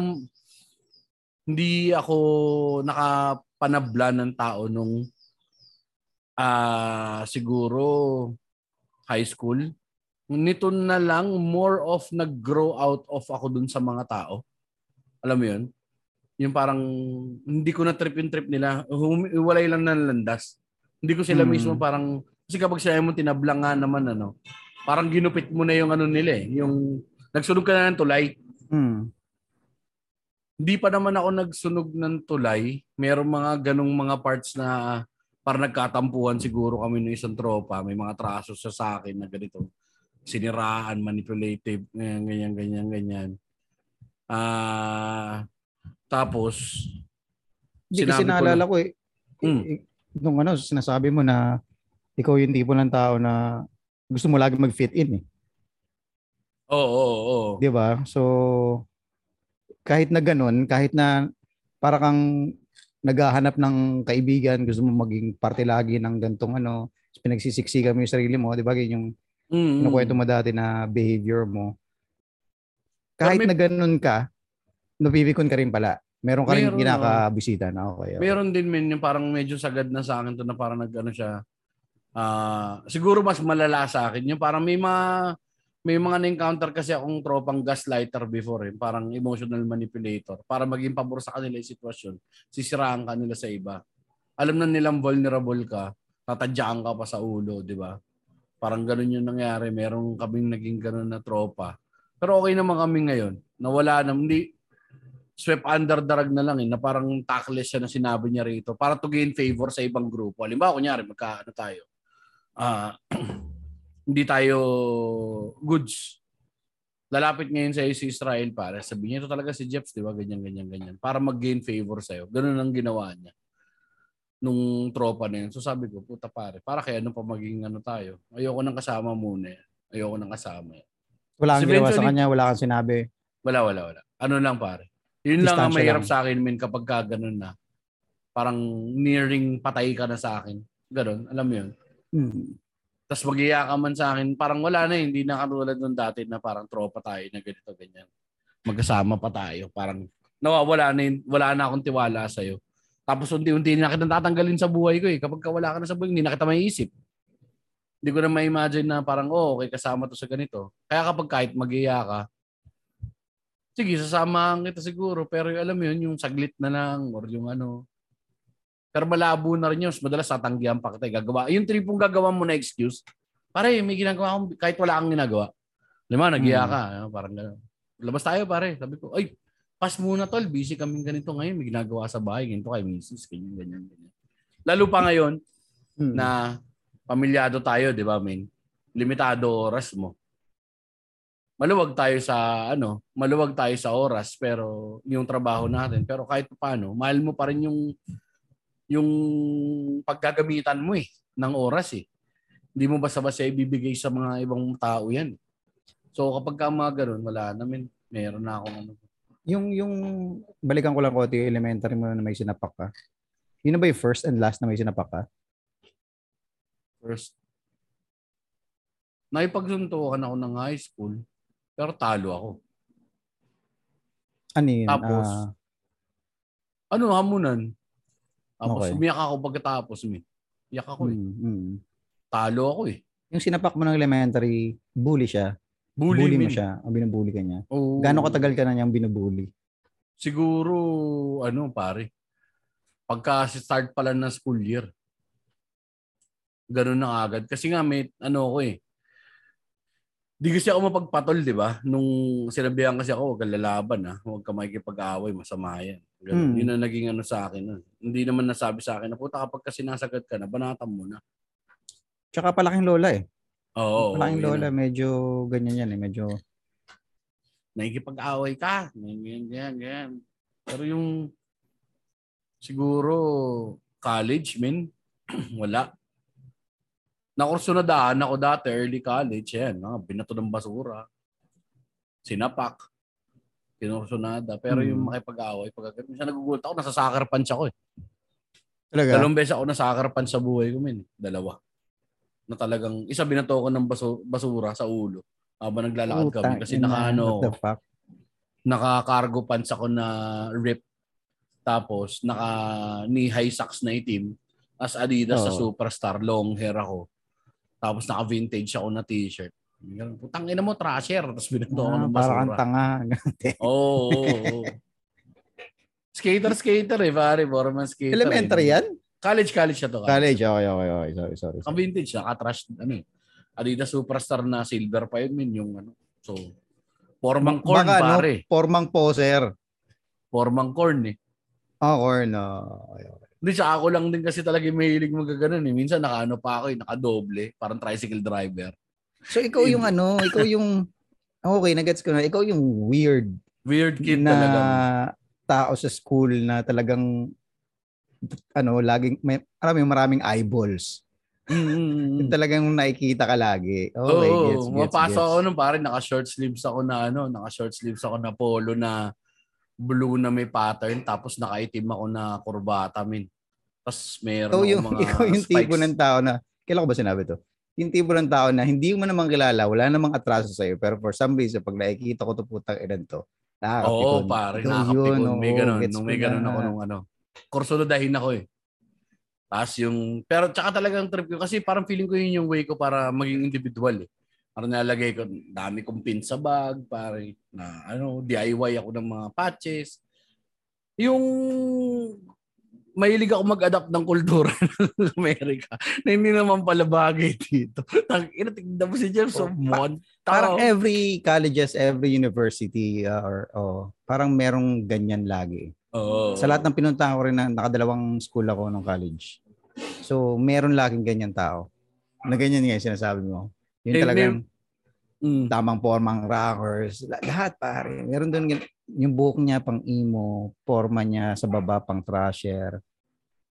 hindi ako nakapanabla ng tao nung ah siguro high school. Nito na lang, more of nag-grow out of ako dun sa mga tao. Alam mo yun? Yung parang, hindi ko na trip yung trip nila. Humi- Walay lang ng landas. Hindi ko sila Hmm. mismo parang, kasi kapag sila mo tinablang nga naman, ano, parang ginupit mo na yung ano nila eh. Yung, nagsunog ka na ng tulay. Mm. Hindi pa naman ako nagsunog ng tulay. Merong mga ganong mga parts na para nagkatampuhan siguro kami ng isang tropa. May mga traso sa sa akin na ganito. Siniraan, manipulative, ganyan, ganyan, ganyan, ganyan. Ah, tapos, Hindi Sinabi kasi ko naalala ko eh. Mm. Nung ano, sinasabi mo na ikaw yung tipo ng tao na gusto mo lagi mag-fit in eh. oo, oo, oo. 'Di ba? So kahit na ganun, kahit na para kang naghahanap ng kaibigan, gusto mo maging parte lagi ng gantong ano, pinagsisiksikan mo yung sarili mo, 'di ba? Ganyan yung Mm, kinukwento mo dati na behavior mo. Kahit Pero may- na ganun ka, napipikon ka rin pala. Meron ka rin Meron, kinakabisita na okay. okay. Meron din men yung parang medyo sagad na sa akin to na parang nag-ano siya. Ah, siguro mas malala sa akin. Yung parang may mga may mga na-encounter kasi akong tropang gaslighter before eh. Parang emotional manipulator. Para maging pabor sa kanila yung sitwasyon. Sisiraan ka nila sa iba. Alam na nilang vulnerable ka. Tatadyaan ka pa sa ulo, di ba? Parang ganun yung nangyari. Meron kaming naging ganun na tropa. Pero okay naman kami ngayon. Nawala na. Hindi, swept under the rug na lang eh, na parang tactless siya na sinabi niya rito para to gain favor sa ibang grupo. Halimbawa, kunyari, magka, ano tayo, ah, hindi tayo goods. Lalapit ngayon sa'yo si Israel para sabihin niya, ito talaga si Jeps, di ba? Ganyan, ganyan, ganyan. Para mag-gain favor sa'yo. Ganun ang ginawa niya nung tropa na yun. So sabi ko, puta pare, para kaya ano pa maging ano tayo? Ayoko nang kasama muna. Ayoko nang kasama. Wala kang ginawa sa kanya, wala kang sinabi. Wala, wala, wala. Ano lang pare. Yun lang ang mahirap lang. sa akin min kapag ka ganun na. Parang nearing patay ka na sa akin. Ganon, alam mo yun. Hmm. Tapos magiya ka man sa akin, parang wala na, hindi na katulad nung dati na parang tropa tayo na ganito, ganyan. Magkasama pa tayo. Parang nawawala na, wala na akong tiwala sa'yo. Tapos unti-unti na kita tatanggalin sa buhay ko eh. Kapag ka wala ka na sa buhay, hindi na kita maiisip. Hindi ko na ma-imagine na parang, oh, okay, kasama to sa ganito. Kaya kapag kahit magiya ka, sige, sasamahan kita siguro. Pero yung, alam mo yun, yung saglit na lang or yung ano. Pero malabo na rin yun. Madalas tatanggihan pa kita. eh. Gagawa. Yung tripong gagawa mo na excuse, pare, may ginagawa akong, kahit wala kang ginagawa. Lima, nagiya Hmm. ka. ano, Parang gano'n. Labas tayo, pare. Sabi ko, ay, pas muna tol. Busy kaming ganito ngayon. May ginagawa sa bahay. Ganito kay misis. Ganyan, ganyan, ganyan. Lalo pa ngayon, Hmm. na pamilyado tayo, di ba, men? Limitado oras mo. Maluwag tayo sa ano, maluwag tayo sa oras pero yung trabaho natin pero kahit paano, mahal mo pa rin yung yung paggagamitan mo eh ng oras eh. Hindi mo basta-basta ibibigay sa mga ibang tao 'yan. So kapag ka mga ganun, wala namin meron na akong ano. Yung, yung, balikan ko lang ko, yung elementary mo na may sinapak ka. Yun na ba yung first and last na may sinapak ka? First, naipagsuntukan ako ng high school, pero talo ako. Ano yun? Tapos, Ah, Ano, hamunan. Tapos Okay. umiyak ako pagkatapos, mi. Iyak ako eh. mm, mm. Talo ako eh. Yung sinapak mo ng elementary, bully siya. Bully, Bully, mo siya. O binubully ka niya. Oo. Gano'ng katagal ka na niyang binubully? Siguro, ano pare, pagka start pa lang ng school year. Ganun na agad. Kasi nga may, ano ako eh, di kasi ako mapagpatol, di ba? Nung sinabihan kasi ako, huwag kang lalaban ha. Huwag ka makikipag-away, masama yan. Ganun. Hmm. Yun ang naging ano sa akin. nun. Hindi naman nasabi sa akin na puta kapag kasi nasagad ka na, banatan mo na. Tsaka palaking lola eh. Oo. palaking lola, ang- medyo ganyan yan eh. Medyo, nakikipag-away ka, ganyan, ganyan, ganyan. Pero yung siguro college, men, wala. Nakurso na daan ako dati, early college, yan, mga binato ng basura, sinapak, kinursonada. Pero yung Hmm. makipag-away, pag minsan nagugulat ako, nasa soccer punch ako eh. talaga? Dalawang beses ako na soccer punch sa buhay ko, men. Dalawa. Na talagang, isa binato ko ng baso- basura sa ulo habang naglalakad kami. Putang Kasi nakaano naka-cargo pants ako na rip. Tapos naka knee high socks na itim. As Adidas sa Oo. Superstar, long hair ako. Tapos naka vintage ako na t-shirt. Putang ina mo, trasher. Tapos binito ako Ah, ng para kang basura. tanga. Oo, oo, oo. Skater, skater eh, pare. Borman skater. elementary eh. yan? College, college siya to. College, okay, okay, okay. Sorry, sorry. Ang vintage, naka-trash, ano eh. Adidas Superstar na silver pa yun, min, yung ano. So, formang corn, Baka, ano, pare. formang poser. Formang corn eh. Ah, corn. ah, okay, okay. Hindi, siya ako lang din kasi talaga mahilig magaganon eh. Minsan nakaano pa ako eh, nakadoble, parang tricycle driver. So ikaw yung ano, ikaw yung okay, nagets ko na. Ikaw yung weird Weird kid na talaga. tao sa school na talagang ano, laging may maraming maraming eyeballs. Mm-mm. Yung talagang nakikita ka lagi. Okay, oh, gets, gets, mapasok gets. ako nung pare, naka-short sleeves ako na ano, naka-short sleeves ako na polo na blue na may pattern, tapos nakaitim ako na kurbata, min. Tapos meron ako yung, mga ikaw yung spikes. tipo ng tao na, kailan ko ba sinabi to? Yung tipo ng tao na hindi mo naman kilala, wala namang atraso sa'yo, pero for some reason, pag nakikita ko to putang ilan to, Oo, nakakapikon. pare, Ikaw nakakapikon. yun, may oo, ganun. Nung may ganun na. ako nung ano. Kursulodahin ako eh. Tapos yung, pero tsaka talagang trip ko kasi parang feeling ko yun yung way ko para maging individual eh. Parang nalagay ko, dami kong pin sa bag, pare, na ano, DIY ako ng mga patches. Yung mahilig ako mag-adapt ng kultura ng Amerika na hindi naman pala bagay dito. Tignan mo si James Oh, pa- Mon. Parang every colleges, every university, uh, or oh, parang merong ganyan lagi. Oo. Sa lahat ng pinuntahan ko rin na nakadalawang school ako nung college. So, meron laging ganyan tao. Na ganyan nga yung sinasabi mo. Yung Eh, talagang Mm. tamang formang rockers. la- Lahat pare. Meron doon yung buhok niya pang emo, forma niya sa baba pang thrasher.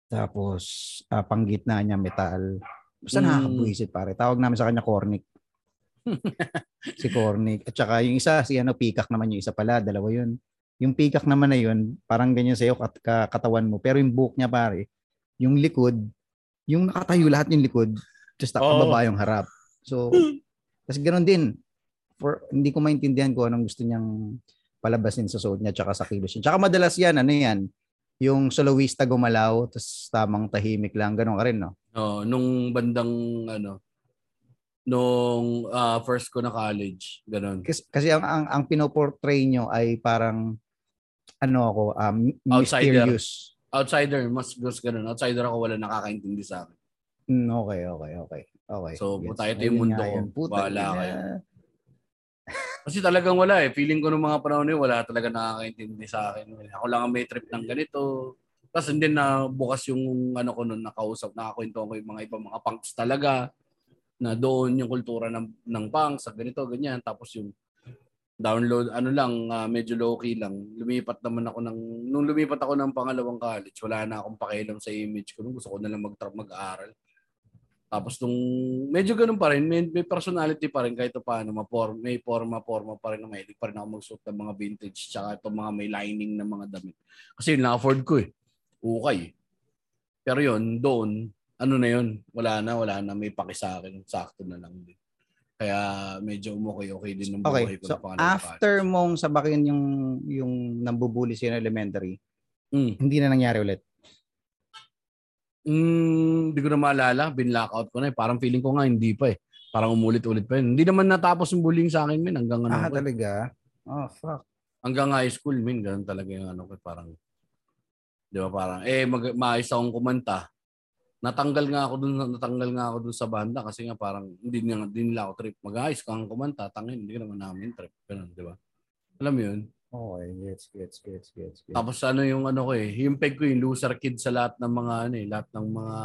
Tapos ah, pang gitna niya metal. Basta Mm. nakakabuisit pare. Tawag namin sa kanya Cornic. si Cornic. At saka yung isa, si ano, Peacock naman yung isa pala. Dalawa yun. Yung Peacock naman na yun, parang ganyan sa'yo kat ka- katawan mo. Pero yung buhok niya pare, yung likod, yung nakatayo lahat yung likod, just nakababa yung harap. So, kasi ganoon din. For, hindi ko maintindihan kung anong gusto niyang palabasin sa suot niya tsaka sa kilos niya. Tsaka madalas yan, ano yan, yung soloista gumalaw, tapos tamang tahimik lang, ganun ka rin, no? Oh, nung bandang ano nung ah, first ko na college, ganun. Kasi, kasi ang, ang, ang pinoportray nyo ay parang, ano ako, um, Outsider. mysterious. Outsider, mas gusto ganun. Outsider ako wala nakakaintindi sa akin. Mm, okay, okay, okay. Okay. So, Gets. puta, ito yung mundo ko. ina. kayo. Kasi talagang wala eh. Feeling ko nung mga panahon yun, wala talaga nakakaintindi sa akin. Ako lang ang may trip ng ganito. Tapos hindi na bukas yung ano ko nun nakausap, nakakwento ko yung mga ibang mga punks talaga na doon yung kultura ng ng punks sa ganito ganyan tapos yung download ano lang ah, medyo low key lang lumipat naman ako ng nung lumipat ako ng pangalawang college wala na akong pakialam sa image ko nung gusto ko na lang mag mag-aral tapos nung medyo ganun pa rin may, may personality pa rin kahit paano maporm may forma forma pa rin na mahilig pa rin ako magsuot ng mga vintage tsaka itong mga may lining na mga damit. Kasi yun na-afford ko eh. Ukay pero yun doon ano na yun wala na wala na may paki sa akin sakto na lang din. Kaya medyo umukay okay din ng Okay, buhay ko so na after mong sabakin yung yung nambubuli sa elementary, Mm. hindi na nangyari ulit. Mm, hindi ko na maalala. Binlockout ko na eh. Parang feeling ko nga hindi pa eh. Parang umulit-ulit pa yun. Hindi naman natapos yung bullying sa akin, min. Hanggang ano, Ah, ko eh. talaga? Oh, fuck. hanggang high school, min. Ganun talaga yung ano ko. eh. Parang, di ba parang, eh, mag, maayos akong kumanta. Natanggal nga ako dun, natanggal nga ako dun sa banda kasi nga parang hindi nga din nila ako trip. Mag-ayos kang kumanta, tangin, hindi ka naman namin trip. Ganun, di ba? Alam mo yun? Okay, gets, gets, gets, gets, gets. Tapos ano yung ano ko eh, yung peg ko yung loser kid sa lahat ng mga ano eh, lahat ng mga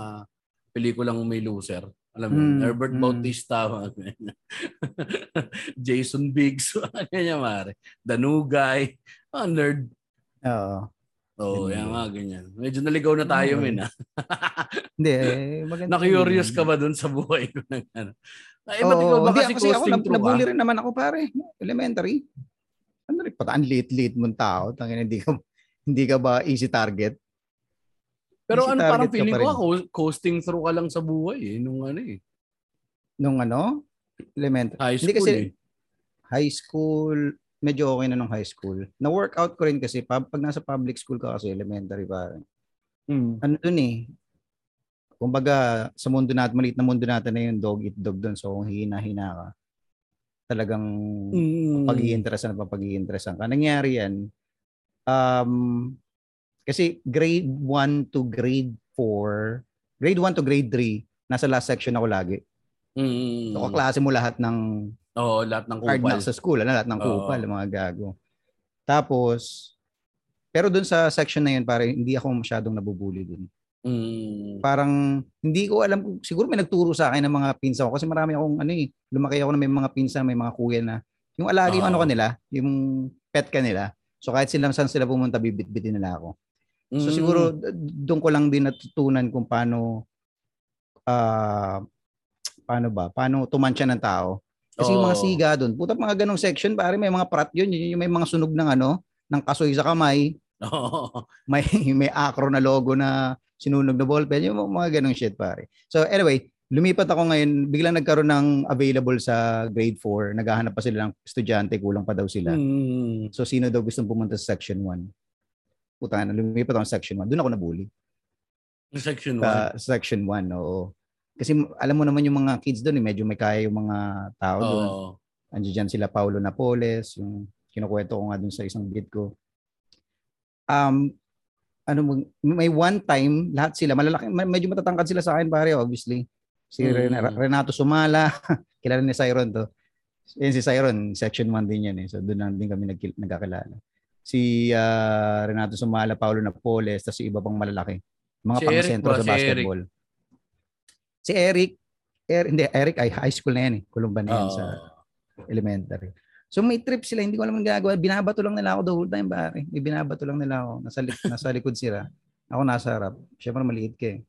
pelikulang may loser. Alam mo? Mm, Herbert mm. Bautista, mga. Jason Biggs, mga ganyan mare. Danugay, ah, nerd. Oo. Oh, Ganyan. yan nga, ganyan. Medyo naligaw na tayo, Okay. min. ah. Hindi, eh, maganda. Na-curious ka ba dun sa buhay ko? ng ano? Ay, ba't Oo, ikaw ba hindi, kasi kasi ako, nab- through nabully rin naman ako, pare. Elementary. Ano rin, pata, ang liit-liit mong tao. Tangin, hindi ka, hindi ka ba easy target? Pero Easy ano, parang target ka feeling pa ko rin. coasting through ka lang sa buhay eh, nung ano eh. Nung ano? Elementary. High Hindi school kasi, eh. high school, medyo okay na nung high school. Na-workout ko rin kasi pag, pag nasa public school ka kasi elementary pa. Mm. Ano dun eh. Kumbaga sa mundo natin, maliit na mundo natin na yung dog eat dog dun. So kung hina-hina ka, talagang Mm. pag-iinteresan at pag-iinteresan ka. Nangyari yan, um, kasi grade 1 to grade 4, grade 1 to grade 3, nasa last section ako lagi. Mm. So kaklase mo lahat ng Oo, lahat ng hard kupal. knocks sa school, ano, lahat ng kupal, mga gago. Tapos, pero dun sa section na yun, pare, hindi ako masyadong nabubuli dun. Mm. Parang hindi ko alam kung siguro may nagturo sa akin ng mga pinsan ko kasi marami akong ano eh, lumaki ako na may mga pinsan, may mga kuya na yung alagi yung ano Oo. kanila, yung pet kanila. So kahit sila saan sila pumunta, bibit-bitin nila ako. So Mm. siguro d- doon ko lang din natutunan kung paano ah paano ba? Paano tumansya ng tao. Kasi yung mga siga doon, puta mga ganong section, pare may mga prat yun, yun yung may mga sunog ng ano, ng kasoy sa kamay, Oo. may may acro na logo na sinunog na ballpen, yung mga ganong shit pare. So anyway, lumipat ako ngayon, biglang nagkaroon ng available sa grade 4, naghahanap pa sila ng estudyante, kulang pa daw sila. Mm. So sino daw gustong pumunta sa section 1? Puta na, lumipat ako sa section 1. Doon ako nabully. Section 1. Sa section 1, oo. Kasi alam mo naman yung mga kids doon, eh, medyo may kaya yung mga tao doon. Oo. Andiyan dyan sila Paulo Napoles, yung kinukwento ko nga dun sa isang bit ko. Um, ano may one time, lahat sila, malalaki, ma- medyo matatangkad sila sa akin pare, obviously. Si Mm. Ren- Renato Sumala, kilala ni Siron to. Yan si Siron, section 1 din yan eh. So doon lang din kami nagkil- nagkakilala. Si ah, Renato Sumala, Paulo Napoles, tapos iba pang malalaki. Mga Si pang Eric sentro ba? sa Si Eric? basketball. Si Eric, er, hindi, Eric ay high school na yan eh. Kulumban na yan Oo. sa elementary. So may trip sila, hindi ko alam ang ginagawa. Binabato lang nila ako the whole time, pare. May binabato lang nila ako. Nasa, lik- nasa likod sila. Ako nasa harap. Siyempre maliit ka eh.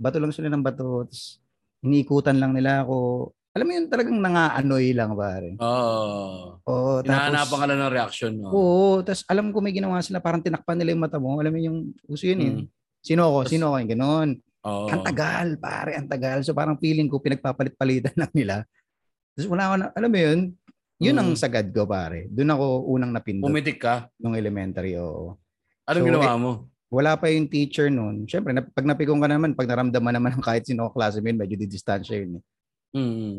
Bato lang sila ng bato. Tapos, iniikutan lang nila ako. Alam mo yun talagang nangaanoy lang, pare. Oo. Oo, Hinahanapan ka lang ng reaction. No? Oo, tapos alam ko may ginawa sila, parang tinakpan nila yung mata mo. Alam mo yung, uso yun eh. Mm. Sino ako? Tas- Sino ako? Yung Ganon. Oo. Ang tagal, pare, ang tagal. So parang feeling ko, pinagpapalit-palitan lang nila. Tapos wala ako na, alam mo yun, yun ang Mm. sagad ko, pare. Doon ako unang napindot Pumitik ka. nung elementary, oo. Anong So, ginawa eh, mo? Wala pa yung teacher noon. Siyempre, na, pag napikong ka naman, pag naramdaman naman ng kahit sino klase mo yun, medyo didistansya yun. Eh. Mm.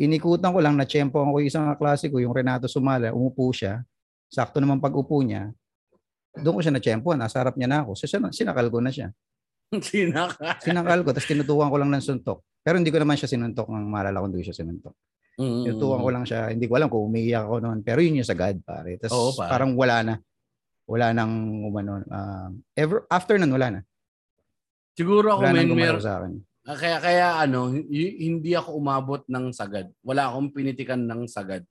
Inikutan ko lang, na-tsempo ko yung isang klase ko, yung Renato Sumala, umupo siya. Sakto naman pag upo niya, doon ko siya na-tsempo, nasa harap niya na ako. So, sin- sinakal ko na siya. Sinaka. Sinakal ko, tapos tinutukan ko lang ng suntok. Pero hindi ko naman siya sinuntok ng maalala ko hindi siya sinuntok. Mm. Tinutukan ko lang siya. Hindi ko alam kung umiiyak ako noon. Pero yun yung sagad, pare. Tapos Oo, pare. parang wala na. Wala nang umano. ah, ever, after nun, wala na. Siguro ako, Wala men, mer- sa akin. Ah, Kaya kaya ano, y- hindi ako umabot ng sagad. Wala akong pinitikan ng sagad.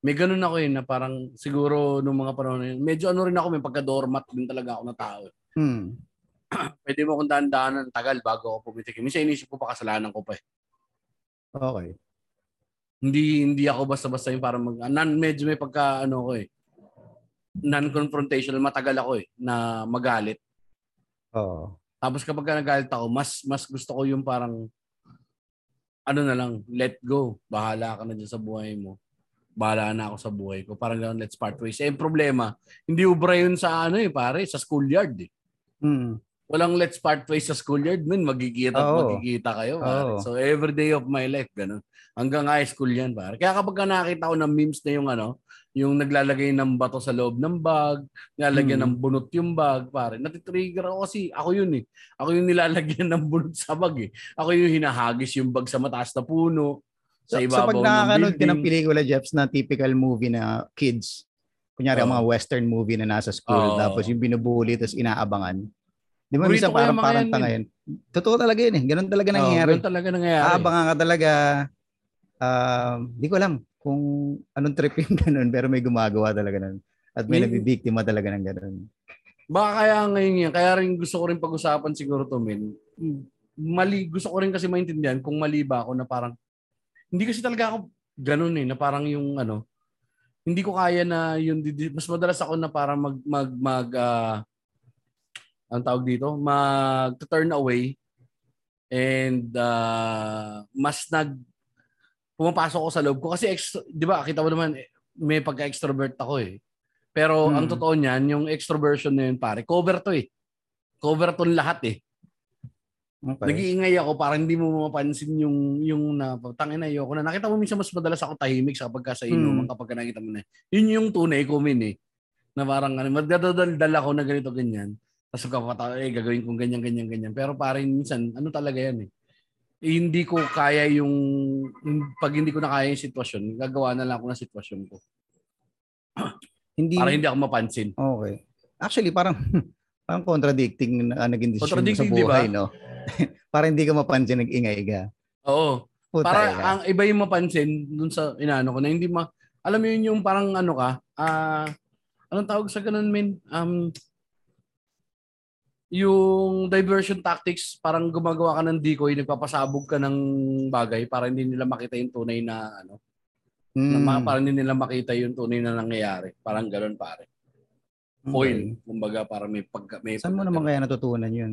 May ganun ako yun na parang siguro nung mga panahon na yun, medyo ano rin ako, may pagka-doormat din talaga ako na tao. Hmm. Pwede mo akong daan-daanan ng tagal bago ako pumitik. Minsan inisip ko pa kasalanan ko pa eh. Okay. Hindi hindi ako basta-basta yung parang mag nan medyo may pagka ano ko eh. Non-confrontational matagal ako eh na magalit. Oo. Tapos kapag ka nagalit ako, mas mas gusto ko yung parang ano na lang, let go. Bahala ka na dyan sa buhay mo. Bahala na ako sa buhay ko. Parang ganun, let's part ways. Eh, problema, hindi ubra yun sa ano eh, pare, sa schoolyard eh. Hmm. Walang let's part ways sa schoolyard, man. Magkikita at Oo. magkikita kayo. Pare. Oo. So, every day of my life, ganun. Hanggang high school yan, pare. Kaya kapag ka nakita ko ng memes na yung ano, yung naglalagay ng bato sa loob ng bag, nilalagyan Hmm. ng bunot yung bag, pare. Natitrigger ako kasi ako yun eh. Ako yung nilalagyan ng bunot sa bag eh. Ako yung hinahagis yung bag sa mataas na puno, sa So, so ibabaw pag ng nakakanood ka ng pelikula, Jeps, na typical movie na kids, kunyari ang Oo. mga western movie na nasa school, Oo. tapos yung binubuli, tapos inaabangan. Di ba minsan parang parang yan, tanga yun. Totoo talaga yun eh. Ganun talaga nangyayari. ganun talaga nangyayari. Aabangan ka talaga. Um, di ko alam kung anong trip yung ganun, pero may gumagawa talaga nun. At may nabibiktima talaga ng ganun. Baka kaya ngayon yan. Kaya rin gusto ko rin pag-usapan siguro to, men. Mali, gusto ko rin kasi maintindihan kung mali ba ako na parang, hindi kasi talaga ako ganun eh, na parang yung ano, hindi ko kaya na yung, mas madalas ako na parang mag, mag, mag, ah, ang tawag dito, mag turn away and ah, mas nag, pumapasok ako sa loob ko kasi ex, 'di ba? Kita mo naman may pagka-extrovert ako eh. Pero ang Hmm. totoo niyan, yung extroversion na yun pare, cover to eh. Cover to lahat eh. Okay. Nag-iingay ako para hindi mo mapansin yung yung na tangin na ayoko na. Nakita mo minsan mas madalas ako tahimik sa pagka sa inuman Hmm. kapag nakita mo na. Yun yung tunay ko min eh. Na parang ano, magdadaldal ako na ganito ganyan. Tapos kapata eh gagawin kong ganyan ganyan ganyan. Pero parang minsan ano talaga yan eh. Eh, hindi ko kaya yung pag hindi ko na kaya yung sitwasyon, gagawa na lang ako ng sitwasyon ko. hindi, Para hindi ako mapansin. Okay. Actually, parang Parang contradicting na naging decision sa buhay, no? Para hindi ka mapansin, nag-ingay ka. Oo. Puta Para ka. ang iba yung mapansin dun sa inaano ko na hindi ma alam mo yun yung parang ano ka ah anong tawag sa ganun min um yung diversion tactics parang gumagawa ka ng decoy nagpapasabog ka ng bagay para hindi nila makita yung tunay na ano na Mm. ma- para hindi nila makita yung tunay na nangyayari parang ganoon pare foil kumbaga para may pagka may Saan mo pagka- naman kaya natutunan yun?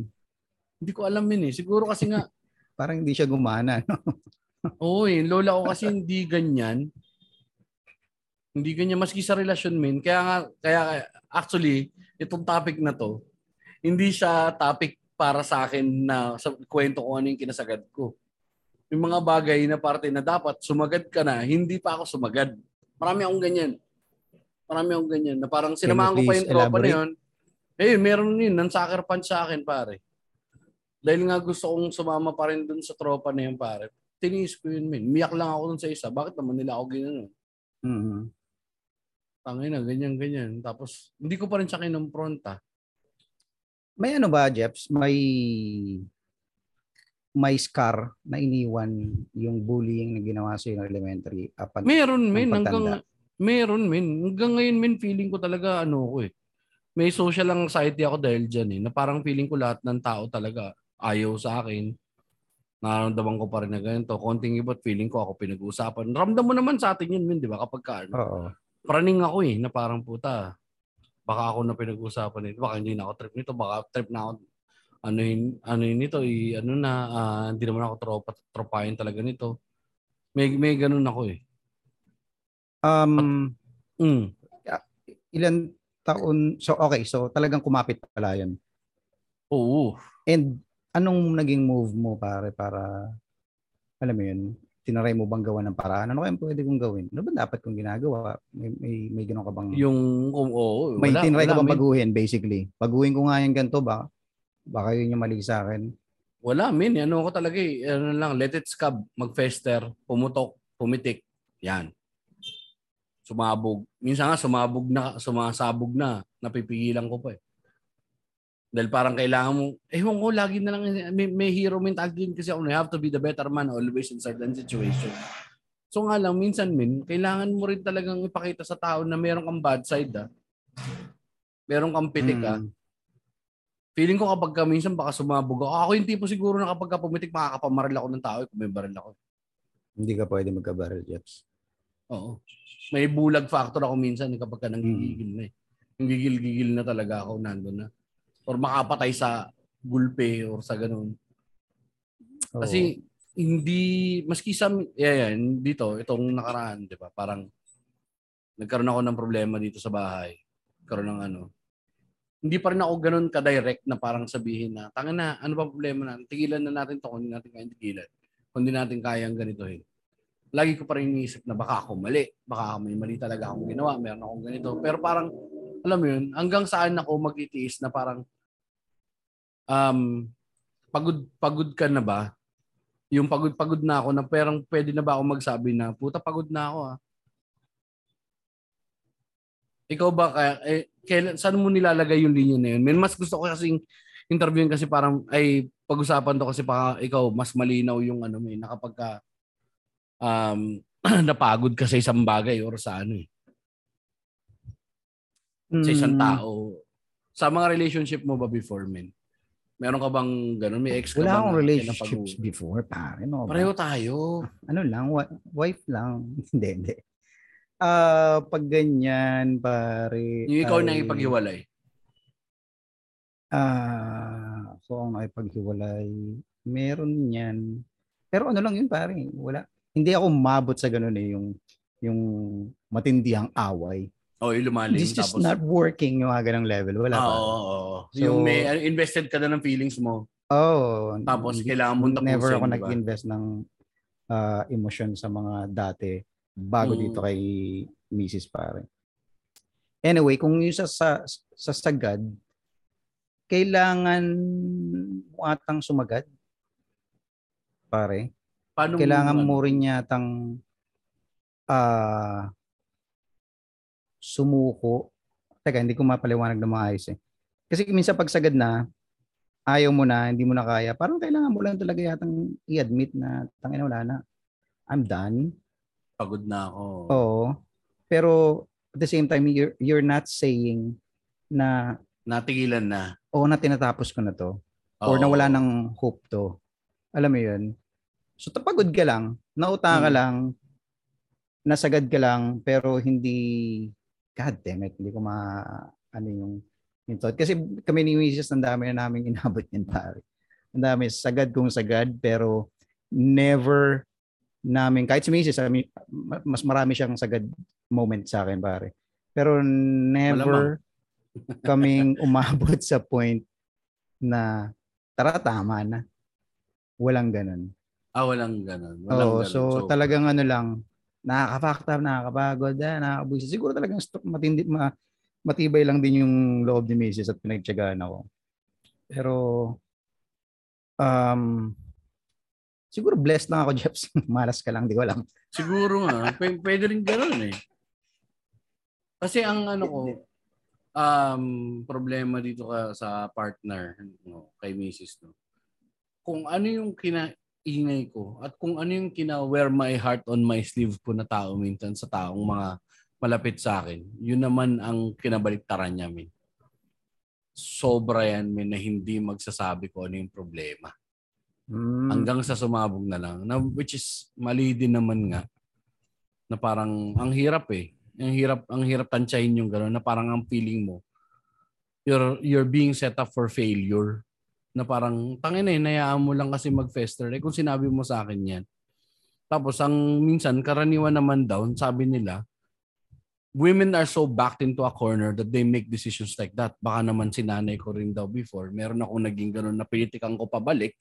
hindi ko alam yun eh siguro kasi nga Parang hindi siya gumana. No? Oo, eh. Lola ko kasi hindi ganyan. Hindi ganyan maski sa relasyon min. Kaya nga kaya actually itong topic na to hindi siya topic para sa akin na sa kwento ko ano yung kinasagad ko. Yung mga bagay na parte na dapat sumagad ka na, hindi pa ako sumagad. Marami akong ganyan. Marami akong ganyan. Na parang sinamahan ko pa yung tropa na elaborate? yun. Eh, meron yun. Nan-sucker punch sa akin, pare. Dahil nga gusto kong sumama pa rin dun sa tropa na yun, pare tiniis ko yun, min. Miyak lang ako dun sa isa. Bakit naman nila ako ginanon? Mhm. Tangay na, ganyan, ganyan. Tapos, hindi ko pa rin siya kinumpronta. May ano ba, Jeps? May may scar na iniwan yung bullying na ginawa sa yung elementary up until Meron, min. Ang Hanggang, meron, min. Hanggang ngayon, min, feeling ko talaga, ano ko eh. May social anxiety ako dahil dyan eh. Na parang feeling ko lahat ng tao talaga ayaw sa akin. Nararamdaman ko pa rin na ganito. Konting iba't feeling ko ako pinag-uusapan. Ramdam mo naman sa atin yun, min, di ba? Kapag ka, ano, Oo. praning ako eh, na parang puta. Baka ako na pinag-usapan nito. Baka hindi na ako trip nito. Baka trip na ako ano yun, ano yun nito, i, ano na, ah, hindi naman ako tropa, tropahin talaga nito. May, may ganun ako eh. Um, Mm. ilan taon, so okay, so talagang kumapit pala yun. Oo. And anong naging move mo pare para, alam mo yun, tinaray mo bang gawa ng paraan? Ano kaya pwede kong gawin? Ano ba dapat kong ginagawa? May, may, may gano'n ka bang, Yung, kung oo. may wala, ka wala, bang min. baguhin basically? Baguhin ko nga yan ganito ba? Baka yun yung mali sa akin. Wala, min. Ano ko talaga eh. Ano lang, let it scab. Mag-fester, pumutok, pumitik. Yan. Sumabog. Minsan nga, sumabog na, sumasabog na. Napipigilan ko pa eh. Dahil parang kailangan mo, ewan ko, lagi na lang, may, may hero mentality din kasi ako, you have to be the better man always in certain situation. So nga lang, minsan min, kailangan mo rin talagang ipakita sa tao na meron kang bad side ah. Meron kang pitik ah. Mm. Feeling ko kapag ka minsan baka sumabog ako. Ako yung tipo siguro na kapag ka pumitik, makakapamaril ako ng tao kung may baril ako. Hindi ka pwede magka-barrel Jeps. Oo. May bulag factor ako minsan eh, kapag ka nanggigigil na eh. Nanggigil-gigil na talaga ako nandun na. Or makapatay sa gulpe or sa ganun. Kasi hindi, maski sa, yeah, yeah, dito, itong nakaraan, di ba? Parang nagkaroon ako ng problema dito sa bahay. Nagkaroon ng ano. Hindi pa rin ako ganun ka-direct na parang sabihin na, tanga na, ano ba problema natin? Tigilan na natin to kung hindi natin kayang tigilan. Kung hindi natin kayang ganitohin. Lagi ko pa rin iniisip na baka ako mali. Baka may mali talaga akong ginawa. Meron akong ganito. Pero parang, alam mo yun, hanggang saan ako mag-itiis na parang, um, pagod, pagod ka na ba? Yung pagod-pagod na ako na parang pwede na ba ako magsabi na, puta pagod na ako ah. Ikaw ba kaya, eh, kailan, saan mo nilalagay yung linya na yun? Men, mas gusto ko kasing interviewin kasi parang, ay, pag-usapan to kasi pa ikaw, mas malinaw yung ano, may nakapag ka, um, napagod ka sa isang bagay or sa ano eh, sa isang Mm. tao. Sa mga relationship mo ba before, men? Meron ka bang ganun? May ex ka Wala akong na relationships before, pare. No? Pareho tayo. ano lang, wife lang. hindi, hindi. Ah, pag ganyan, pare. Yung ikaw ay- na ipaghiwalay. Ah, so ang nakipaghiwalay, meron yan. Pero ano lang yun, pare. Wala. Hindi ako mabot sa ganun eh, yung yung matindihang away. O, yung lumalim. It's just tapos, not working yung mga ganang level. Wala Ah, pa. oo, oo, oo. So- yung may ano, invested ka na ng feelings mo. Oh, Tapos, kailangan mong tapusin, Never ako di ba? nag-invest ng ah, emosyon sa mga dati bago Mm. dito kay Mrs. pare. Anyway, kung yung sa, sa, sa sagad, kailangan mo atang sumagad. Pare. Paano kailangan ano? mo rin yatang ah sumuko. Teka, hindi ko mapaliwanag na maayos eh. Kasi minsan pag sagad na, ayaw mo na, hindi mo na kaya, parang kailangan mo lang talaga yatang i-admit na tangina wala na. I'm done. Pagod na ako. Oo. Pero at the same time, you're, you're not saying na, Natigilan na. oo na tinatapos ko na to. Or Oo. na wala ng hope to. Alam mo yun? So tapagod ka lang, nauta ka Mm. lang, nasagad ka lang, pero hindi, God damn it, hindi ko ma, ano yung, yung thought. Kasi kami ni Mrs. ang dami na namin inabot yan pare. Ang dami, sagad kung sagad, pero never namin, kahit si Mrs. I mean, ma- mas marami siyang sagad moment sa akin pare. Pero never kaming umabot sa point na tara tama na. Walang ganun. Ah, walang ganun. Walang Oo, ganun. so, talagang ano lang, nakaka-factor, nakakapagod, ah, nakakabuisit. Siguro talagang matindi, ma, matibay lang din yung loob ni Mrs. at pinagtyagaan ako. Pero, um, siguro blessed lang ako, Jeps. Malas ka lang, di ko alam. Siguro nga. P- pwede rin ganun eh. Kasi ang ano ko, um, problema dito ka sa partner, no, kay Mrs. No? Kung ano yung kinaingay ko at kung ano yung kina-wear my heart on my sleeve ko na tao minsan sa taong mga malapit sa akin, yun naman ang kinabaliktaran niya, min. Sobra yan, min, na hindi magsasabi ko ano yung problema. Mm, Hanggang sa sumabog na lang. Na, which is mali din naman nga. Na parang ang hirap eh. Ang hirap ang hirap tantyahin yung gano'n na parang ang feeling mo you're you're being set up for failure. Na parang tangin eh nayaan mo lang kasi mag-fester. Eh kung sinabi mo sa akin 'yan. Tapos ang minsan karaniwan naman down, sabi nila, women are so backed into a corner that they make decisions like that. Baka naman sinanay ko rin daw before. Meron ako naging gano'n na pinitikan ko pabalik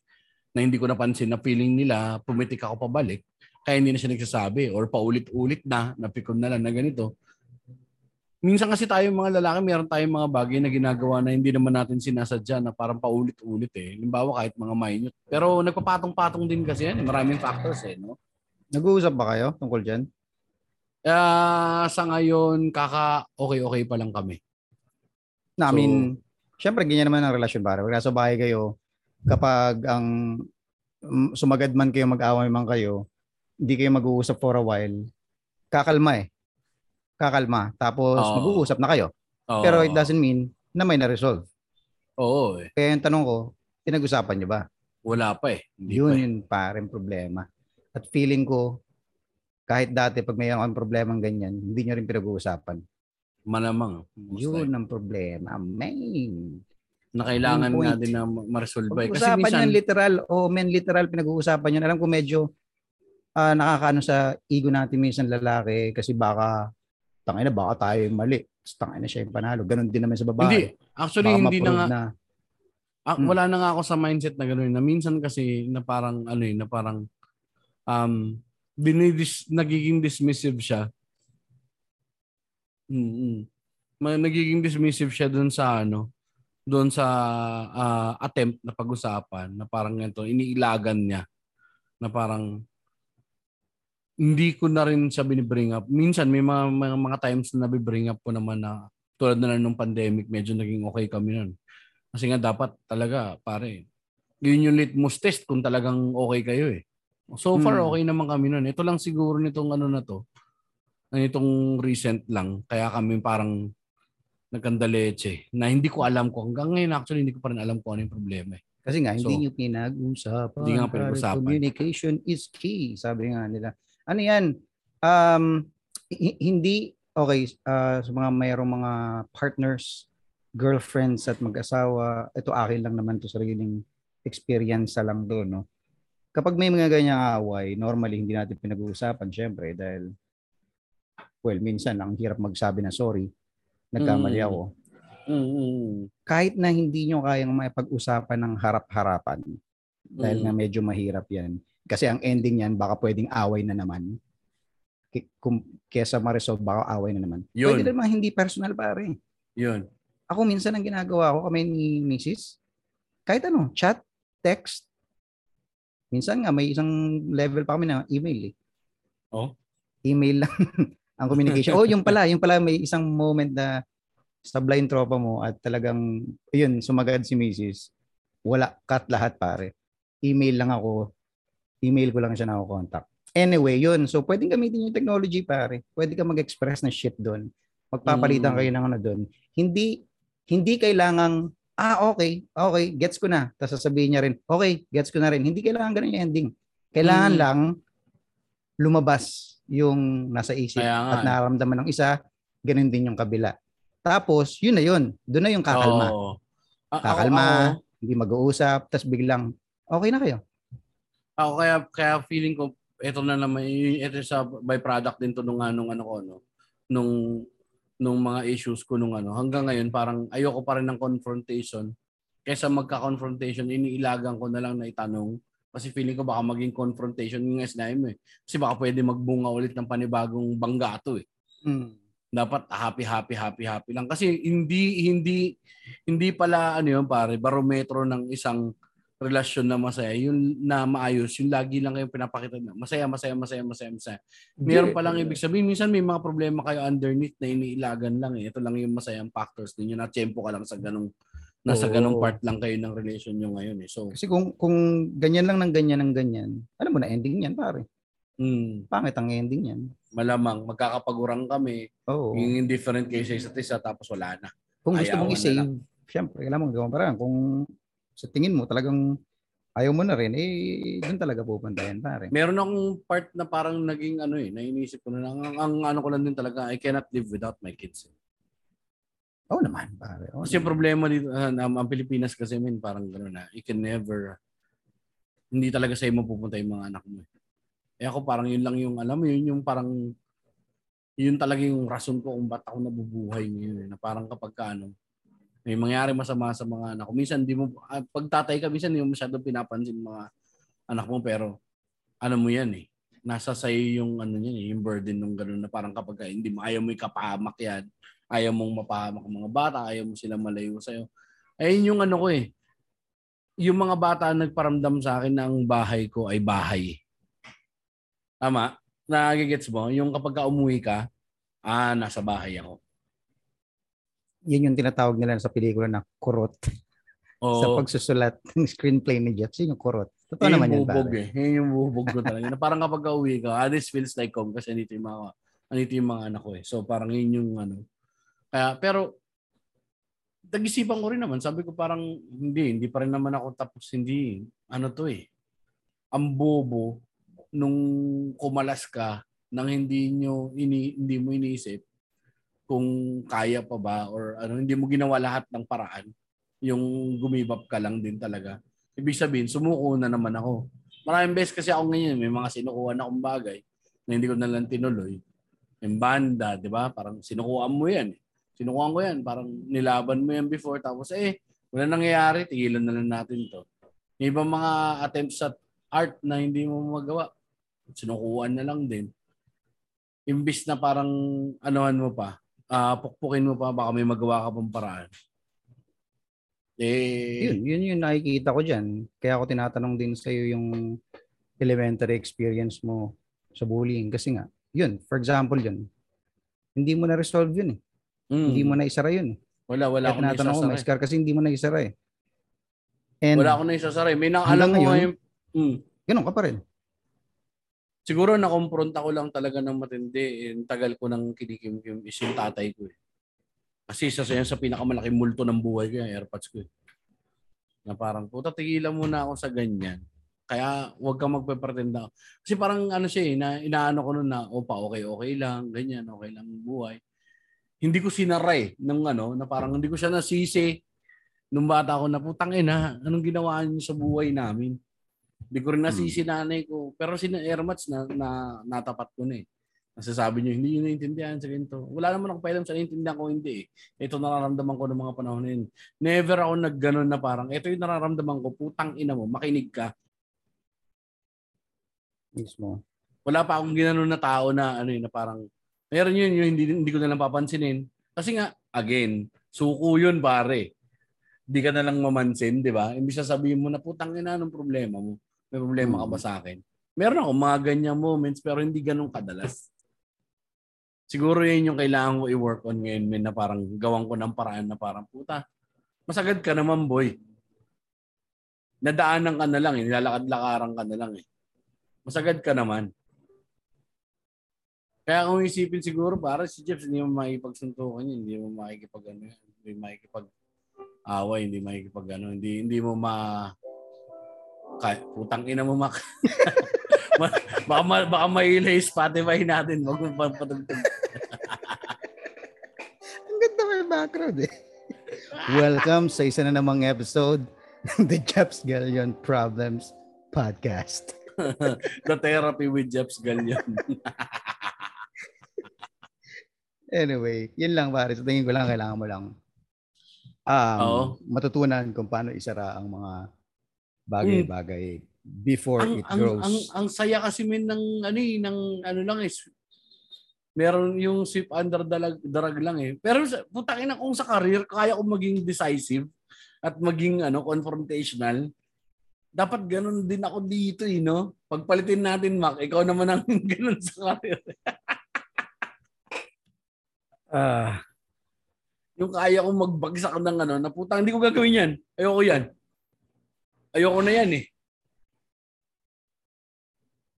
na hindi ko napansin na feeling nila pumitik ako pabalik kaya hindi na siya nagsasabi or paulit-ulit na napikon na lang na ganito. Minsan kasi tayo mga lalaki, meron tayong mga bagay na ginagawa na hindi naman natin sinasadya na parang paulit-ulit eh. Halimbawa kahit mga minute. Pero nagpapatong-patong din kasi yan. eh. Maraming factors eh. No? Nag-uusap ba kayo tungkol dyan? Ah, sa ngayon, kaka okay-okay pa lang kami. Na, I mean, syempre, ganyan naman ang relasyon pare. Pag nasa bahay kayo, kapag ang mm, sumagad man kayo, mag-away man kayo, hindi kayo mag-uusap for a while, kakalma eh. Kakalma. Tapos Oo. mag-uusap na kayo. Oo. Pero it doesn't mean na may na-resolve. Oo eh. Kaya yung tanong ko, pinag-usapan niyo ba? Wala pa eh. Hindi Yun pa eh. yung parang problema. At feeling ko, kahit dati pag mayroon kang problemang ganyan, hindi nyo rin pinag-uusapan. Malamang. Yun ang problema. Main. Na kailangan point. din na ma- ma-resolve eh. Kasi minsan, yan literal. O men literal pinag-uusapan yan. Alam ko medyo ah, nakakaano sa ego natin minsan lalaki kasi baka tangay na baka tayo yung mali. Tapos Tangay na siya yung panalo. Ganon din naman sa babae. hindi. Actually, Baka hindi na nga. na. Ah, Hmm. wala na nga ako sa mindset na gano'n. Na minsan kasi na parang ano eh, na parang um dinidis, nagiging dismissive siya. Mm. Ma, nagiging dismissive siya doon sa ano, doon sa ah, attempt na pag-usapan na parang ganito, iniilagan niya na parang hindi ko na rin siya binibring up. Minsan may mga, mga, mga times na nabibring up ko naman na tulad na lang nung pandemic, medyo naging okay kami nun. Kasi nga dapat talaga, pare, yun yung litmus test kung talagang okay kayo eh. So far, Hmm. okay naman kami nun. Ito lang siguro nitong ano na to, na itong recent lang, kaya kami parang nagkandaleche na hindi ko alam ko. Hanggang ngayon actually, hindi ko pa rin alam kung ano yung problema eh. Kasi nga, hindi So, nyo pinag-usapan. hindi nga pinag-usapan. Communication is key. Sabi nga nila. Ano yan? Um, hi- hindi, okay, ah, sa mga mayroong mga partners, girlfriends at mag-asawa, ito akin lang naman to sariling experience lang doon, no? Kapag may mga ganyang away, normally hindi natin pinag-uusapan, syempre, dahil, well, minsan, ang hirap magsabi na sorry, nagkamali Mm. ako Mm-hmm. kahit na hindi nyo kayang maipag-usapan ng harap-harapan, dahil Mm. nga medyo mahirap yan. Kasi ang ending yan, baka pwedeng away na naman. K- Kung, kesa ma-resolve, baka away na naman. Yun. Pwede naman hindi personal pare. Yun. Ako minsan ang ginagawa ko kami ni Mrs. Kahit ano, chat, text. Minsan nga may isang level pa kami na email eh. Oh? Email lang ang communication. oh, yung pala, yung pala may isang moment na Sablay yung tropa mo at talagang, yun, sumagad si Mrs. Wala, cut lahat pare. Email lang ako. Email ko lang siya na contact. Anyway, yun. So, pwedeng gamitin yung technology, pare. Pwede ka mag-express ng shit doon. Magpapalitan Mm. kayo ng ano doon. Hindi, hindi kailangang, ah, okay, okay, gets ko na. Tapos sasabihin niya rin, okay, gets ko na rin. Hindi kailangan ganun yung ending. Kailangan Mm. lang lumabas yung nasa isip at eh. nararamdaman ng isa, ganun din yung kabila. Tapos, yun na yun. Doon na yung kakalma. Ako- Kakalma, ako- hindi mag-uusap, tapos biglang, okay na kayo. Ako kaya kaya feeling ko ito na naman ito sa byproduct din to nung anong ano ko no? Nung nung mga issues ko nung ano. Hanggang ngayon parang ayoko pa rin ng confrontation. Kaysa magka-confrontation iniilagan ko na lang na itanong. Kasi feeling ko baka maging confrontation yung sinabi mo eh. Kasi baka pwede magbunga ulit ng panibagong banggato eh. Dapat happy happy happy happy lang. Kasi hindi hindi hindi pala ano yun pare barometro ng isang relasyon na masaya, yun na maayos, yung lagi lang kayong pinapakita na masaya, masaya, masaya, masaya, masaya. Meron pa lang ibig sabihin, minsan may mga problema kayo underneath na iniilagan lang eh. Ito lang yung masayang factors ninyo, na tempo ka lang sa ganong nasa Oo. ganong part lang kayo ng relation nyo ngayon eh. So, Kasi kung kung ganyan lang ng ganyan ng ganyan, alam mo na ending niyan, pare. mm, Pangit ang ending niyan. malamang magkakapagurang kami, Oo. yung indifferent kayo sa isa't isa tapos wala na. Kung gusto ayawan mong na i-save, syempre, kailangan mong gawin parang kung sa tingin mo talagang ayaw mo na rin, eh, doon talaga pupunta yan, pare. Meron akong part na parang naging ano eh, nainisip ko na lang, ang, ang ano ko lang din talaga, I cannot live without my kids. eh. Oo naman, pare. Oo Kasi yung naman. problema dito, uh, ang Pilipinas kasi min parang gano'n na, you can never, hindi talaga sa'yo mapupunta yung mga anak mo. Eh Eh ako parang yun lang yung, alam mo yun, yung parang, yun talaga yung rason ko kung ba't ako nabubuhay ngayon. Eh, na parang kapag ka, ano, may mangyari masama sa mga anak ko. Minsan, di mo, pag tatay ka, minsan, di mo masyado pinapansin mga anak mo, pero, ano mo yan eh, nasa sa'yo yung, ano yan eh, yung burden nung gano'n na parang kapag ka, hindi mo, ayaw mo ikapahamak yan, ayaw mong mapahamak ang mga bata, ayaw mo sila malayo sa'yo. Ayun yung ano ko eh. Yung mga bata nagparamdam sa akin na ang bahay ko ay bahay. Tama? Nagigets mo? Yung kapag ka umuwi ka, ah, nasa bahay ako. Yun yung tinatawag nila sa pelikula na kurot. Sa Oo. pagsusulat ng screenplay ni yun yung kurot. Totoo Yun naman yung yun, bubog pare. eh. Yun yung bubog ko talaga. na parang kapag ka uwi ka, ah, this feels like home kasi nito yung mga, nito yung mga anak ko eh. So parang yun yung ano. Kaya, pero, nag-isipan ko rin naman. Sabi ko parang, hindi, hindi pa rin naman ako tapos. Hindi, ano to eh. Ang bobo nung kumalas ka nang hindi nyo ini, hindi mo iniisip kung kaya pa ba or ano hindi mo ginawa lahat ng paraan yung gumibap ka lang din talaga. Ibig sabihin sumuko na naman ako. Maraming beses kasi ako ngayon may mga sinukuha na akong bagay na hindi ko na lang tinuloy. Yung banda di ba? Parang sinukuhaan mo yan. Sinukuhaan ko yan. Parang nilaban mo yan before. Tapos eh wala nangyayari. Tigilan na lang natin to. Yung ibang mga attempts at art na hindi mo magawa. Sinukuhaan na lang din. Imbis na parang anuhan mo pa ah pukpukin mo pa baka may magawa ka pang paraan eh Yun, yun yung nakikita ko dyan. Kaya ako tinatanong din sa'yo yung elementary experience mo sa bullying. Kasi nga, yun, for example yun, hindi mo na-resolve yun eh. mm, Hindi mo na isara yun eh. wala wala Kaya akong naisasara may eh. scar kasi hindi mo na isara eh. And wala akong naisasara eh. may nang alam mo ngayon, ngayon mm, ganun ka pa rin. Siguro nakompronta ko lang talaga ng matindi eh, tagal ko nang kinikimkim is yung tatay ko eh. kasi isa sa yan sa pinakamalaking multo ng buhay ko yung airpods ko eh. na parang puta tigilan muna ako sa ganyan kaya huwag kang magpe-pretend na. Kasi parang ano siya eh, na, inaano ko nun na, opa, okay, okay lang, ganyan, okay lang ang buhay. Hindi ko sinara eh, ng ano, na parang hindi ko siya nasisi nung bata ako na, putang ina, anong ginawa niyo sa buhay namin? Hindi ko rin nasisi nanay ko. Pero si Airmats na, na natapat ko na eh. Nasasabi niyo, hindi niyo naiintindihan sa ganito. Wala naman akong pailam sa naiintindihan ko, hindi eh. Ito nararamdaman ko ng mga panahon na yun. Never ako nagganon na parang, ito yung nararamdaman ko, putang ina mo, makinig ka. Mismo. wala pa akong ginanon na tao na ano yun, na parang meron yun, yun hindi, hindi ko na lang papansinin. Kasi nga, again, suko yun pare. Hindi ka na lang mamansin, di ba? Imbis sabihin mo na putang ina anong problema mo. May problema ka ba sa akin? Meron ako mga ganyang moments pero hindi ganun kadalas. Siguro yun yung kailangan ko i-work on ngayon, men, na parang gawang ko ng paraan na parang, puta, masagad ka naman, boy. Nadaanan ka na lang, eh. nilalakad-lakaran ka na lang. Eh. Masagad ka naman. Kaya kung isipin siguro, para si Jeff, hindi mo makikipagsuntukan yun, hindi mo makikipag, ano, hindi makikipag away, hindi makikipag, ano, hindi, hindi mo ma, kaya, putang ina mo mak. baka, ma, baka mailay Spotify natin. Wag mo patugtog. Ang ganda may background eh. Welcome sa isa na namang episode ng The Chaps Galleon Problems Podcast. The Therapy with Jeps Galion. anyway, yun lang pare. Sa tingin ko lang, kailangan mo lang um, Oo. matutunan kung paano isara ang mga bagay-bagay before ang, it ang, grows. ang, ang saya kasi min ng ano eh, ng ano lang is meron yung sweep under dalag, darag lang eh. Pero putang ina kung sa career kaya ko maging decisive at maging ano confrontational. Dapat ganun din ako dito eh, no? Pagpalitin natin, Mac, ikaw naman ang ganun sa career. Ah, Yung kaya kong magbagsak ng ano, na putang, hindi ko gagawin yan. Ayoko yan. Ayoko na yan eh.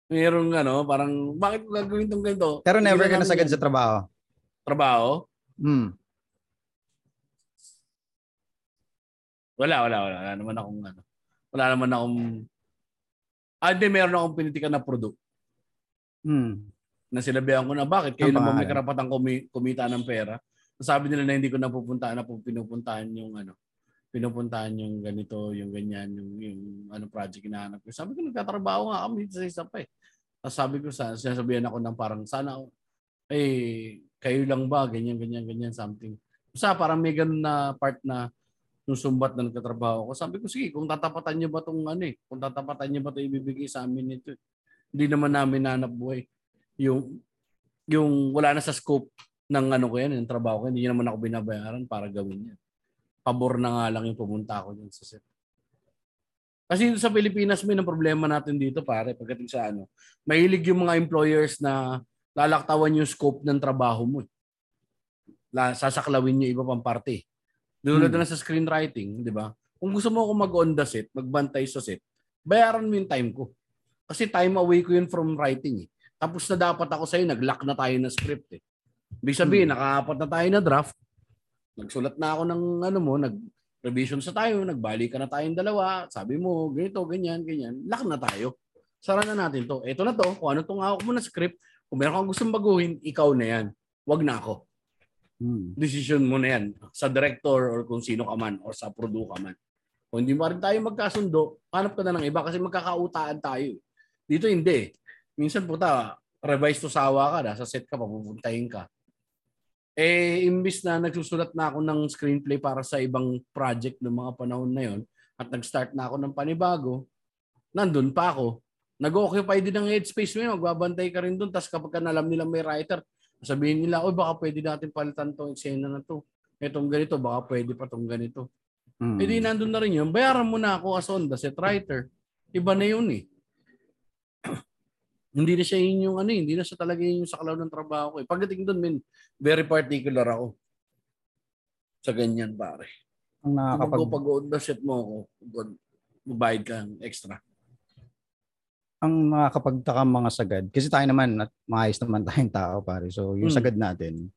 Merong ano, parang, bakit gagawin tong ganito? pero never ka nasagad sa trabaho. trabaho? Hmm. Wala, wala, wala. Wala naman akong ano. Wala naman akong Ah, hindi, meron akong pinitikan na product Hmm. na sinabihan ko na bakit kayo naman may karapatang kumi- kumita ng pera. Sabi nila na hindi ko napupuntahan na pu- pinupuntahan yung ano pinupuntahan yung ganito, yung ganyan, yung, yung ano project hinahanap ko. Sabi ko nagtatrabaho nga kami sa isa pa eh. Tapos sabi ko sa sinasabihan ako ng parang sana eh kayo lang ba ganyan ganyan ganyan something. Sa parang may ganun na part na nung sumbat na nagtatrabaho ko. Sabi ko sige kung tatapatan niyo ba tong ano eh, kung tatapatan niyo ba 'to ibibigay sa amin nito. Hindi naman namin nanap buhay. Yung yung wala na sa scope ng ano ko yan, yung trabaho ko, hindi naman ako binabayaran para gawin yan. Pabor na nga lang yung pumunta ako dyan sa set. Kasi sa Pilipinas, may ng problema natin dito, pare, pagdating sa ano. Mahilig yung mga employers na lalaktawan yung scope ng trabaho mo. eh. La, sasaklawin yung iba pang parte. Dulad Hmm. na sa screenwriting, di ba? Kung gusto mo ako mag-on the set, magbantay sa set, bayaran mo yung time ko. Kasi time away ko yun from writing eh. Tapos na dapat ako sa'yo, nag-lock na tayo ng script eh. Ibig sabihin, nakaapat na tayo na draft. Nagsulat na ako ng ano mo, nag-revision sa tayo, nagbalikan na tayong dalawa. Sabi mo, ganito, ganyan, ganyan. Lock na tayo. Sara na natin to. Ito na to, kung ano tong hawak mo na script, kung meron kang gustong baguhin, ikaw na yan. Wag na ako. Hmm. Decision mo na yan. Sa director or kung sino ka man or sa produ ka man. Kung hindi pa rin tayo magkasundo, hanap ka na ng iba kasi magkakautaan tayo. Dito hindi. Minsan puta, revise to sawa ka na, sa set ka, papupuntahin ka. Eh, imbis na nagsusulat na ako ng screenplay para sa ibang project ng mga panahon na yon at nag-start na ako ng panibago, nandun pa ako. Nag-occupy din ng headspace mo yun, magbabantay ka rin dun. Tapos kapag ka nalam nila may writer, sabihin nila, oh baka pwede natin palitan tong eksena na to. Etong ganito, baka pwede pa tong ganito. Hmm. Eh di nandun na rin yun. Bayaran mo na ako as on the set writer. Iba na yun eh. Hindi na siya yun yung ano eh, hindi na siya talaga yun yung saklaw ng trabaho ko eh. Pagdating doon, men, very particular ako. Sa ganyan, pare. Ang Kapag nakakapag pag on the set mo ako, God, mabayad ka ng extra. ang nakakapagtaka mga sagad kasi tayo naman at maayos naman tayong tao pare. So yung Hmm. sagad natin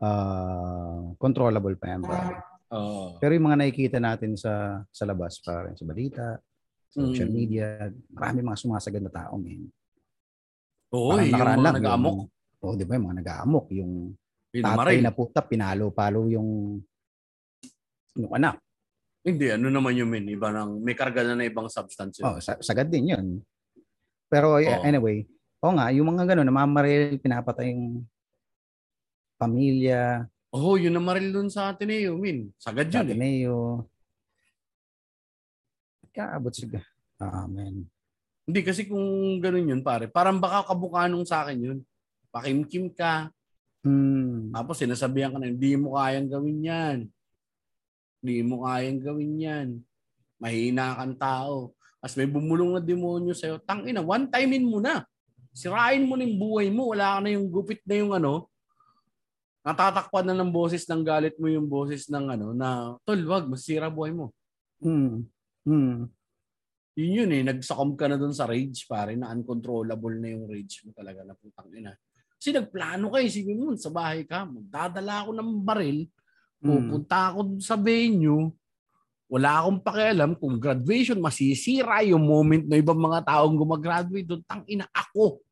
ah controllable pa yan pare. Oo. Pero yung mga nakikita natin sa sa labas pare, sa balita, social Mm. media, marami mga sumasagad na tao, men. Oo, Parang eh, yung mga lang, nag-amok. Yung, oh, di ba, yung mga nag-aamok, yung tatay na puta, pinalo-palo yung yung anak. Hindi, ano naman yung men, iba ng, may karga na na ibang substance. yun. Oh, sa- sagad din yun. Pero Oo. anyway, o nga, yung mga gano'n, namamaril, pinapatay yung pamilya, Oo, yun ang maril dun sa Ateneo, min. Sagad sa yun eh. Ateneo. Kaabot siya. Amen. Hindi, kasi kung ganun yun, pare, parang baka kabukanong sa akin yun. Pakimkim ka, Hmm. tapos sinasabihan ka na, hindi mo kayang gawin yan. Hindi mo kayang gawin yan. Mahina kang tao. Tapos may bumulong na demonyo sa'yo. Tangina, one timein mo na. Sirain mo na yung buhay mo. Wala ka na yung gupit na yung ano. Natatakpan na ng boses ng galit mo yung boses ng ano na tol, wag masira buhay mo. Mm. Mm. Yun yun eh, nagsakom ka na dun sa rage pare na uncontrollable na yung rage mo talaga na putang ina. Kasi nagplano ka, isipin mo, sa bahay ka, magdadala ako ng baril, Mm. pupunta ako sa venue, wala akong pakialam kung graduation, masisira yung moment na ibang mga taong gumagraduate doon. Tang ina, ako.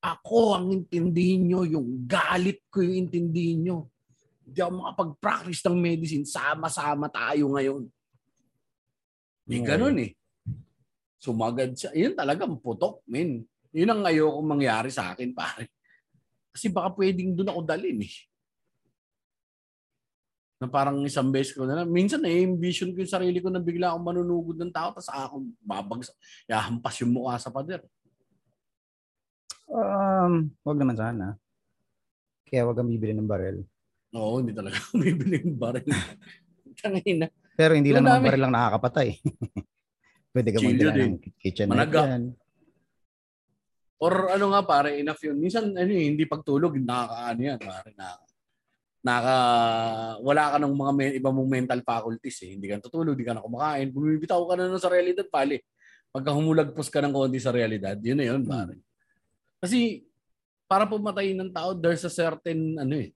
Ako ang intindihin nyo, yung galit ko yung intindihin nyo. Hindi ako makapag-practice ng medicine, sama-sama tayo ngayon. Di Okay. ganun eh. Sumagad siya. Yun talagang putok, men. Yun ang ayoko mangyari sa akin, pare. Kasi baka pwedeng doon ako dalhin eh. Na parang isang beses ko na lang. Minsan na-envision ko yung sarili ko na bigla akong manunugod ng tao tapos ako babagsak. Yahampas yung mukha sa pader. Um, wag naman sana. Kaya wag kang bibili ng barel. Oo, hindi talaga bibili ng baril. Tangina. Pero hindi lang naman baril lang nakakapatay. Pwede ka Chilyo magdala ng kitchen Managa. knife yan. Or ano nga pare, enough yun. Minsan ano eh, hindi pagtulog, nakakaano yan pare. Na, naka, wala ka ng mga men, iba mong mental faculties eh. Hindi ka natutulog, hindi ka na kumakain. Bumibitaw ka na sa realidad pare. Pagka humulagpos ka ng konti sa realidad, yun na yun pare. Kasi para pumatayin ng tao, there's a certain ano eh.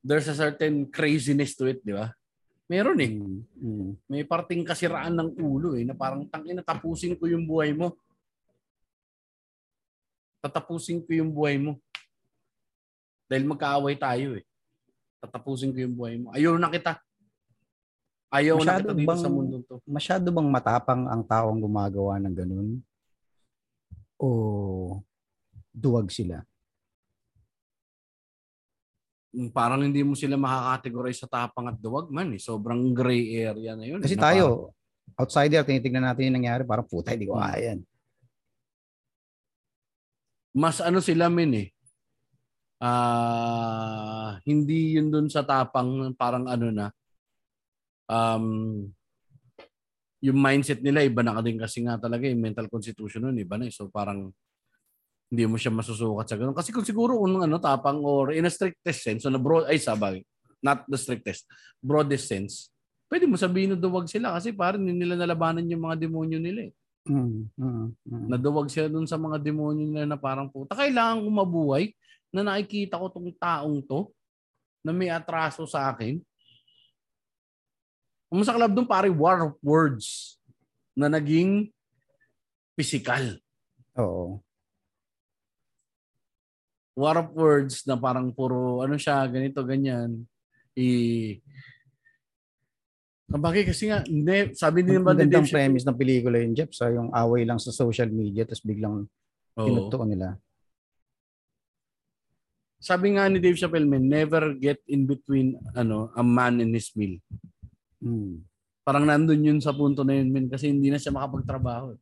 There's a certain craziness to it, di ba? Meron eh. Mm, mm. May parting kasiraan ng ulo eh, na parang tangina tapusin ko yung buhay mo. Tatapusin ko yung buhay mo. Dahil magkaaway tayo eh. Tatapusin ko yung buhay mo. Ayaw na kita. Ayaw na Masyado kita dito bang- sa mundo to. Masyado bang matapang ang taong gumagawa ng ganun? O duwag sila? Mm, Parang hindi mo sila makakategorize sa tapang at duwag man eh. Sobrang gray area na yun. Kasi eh, na tayo, outsider, tinitignan natin yung nangyari, parang puta, hindi ko Hmm. kaya yan. mas ano sila min eh. Ah, hindi yun dun sa tapang parang ano na um yung mindset nila iba na din kasi nga talaga yung mental constitution nun iba na eh. So parang hindi mo siya masusukat sa ganun. Kasi kung siguro kung ano tapang or in a strictest sense, so na broad ay sabay, not the strictest, broadest sense, pwede mo sabihin na duwag sila kasi parang nila nalabanan yung mga demonyo nila eh Mm, mm, mm. naduwag sila dun sa mga demonyo nila na parang puta, kailangan ko mabuhay na nakikita ko tong taong to na may atraso sa akin. Ang masaklab dun pare war of words na naging physical. Oo. War of words na parang puro ano siya, ganito, ganyan. I Bagay kasi nga, hindi, sabi din ba ni Dave premise ng pelikula yun, Jeff, sa yung away lang sa social media, tapos biglang Oo. tinutuon nila. Sabi nga ni Dave Chappelle, man, never get in between ano a man and his meal. Mm. Parang nandun yun sa punto na yun, men, kasi hindi na siya makapagtrabaho.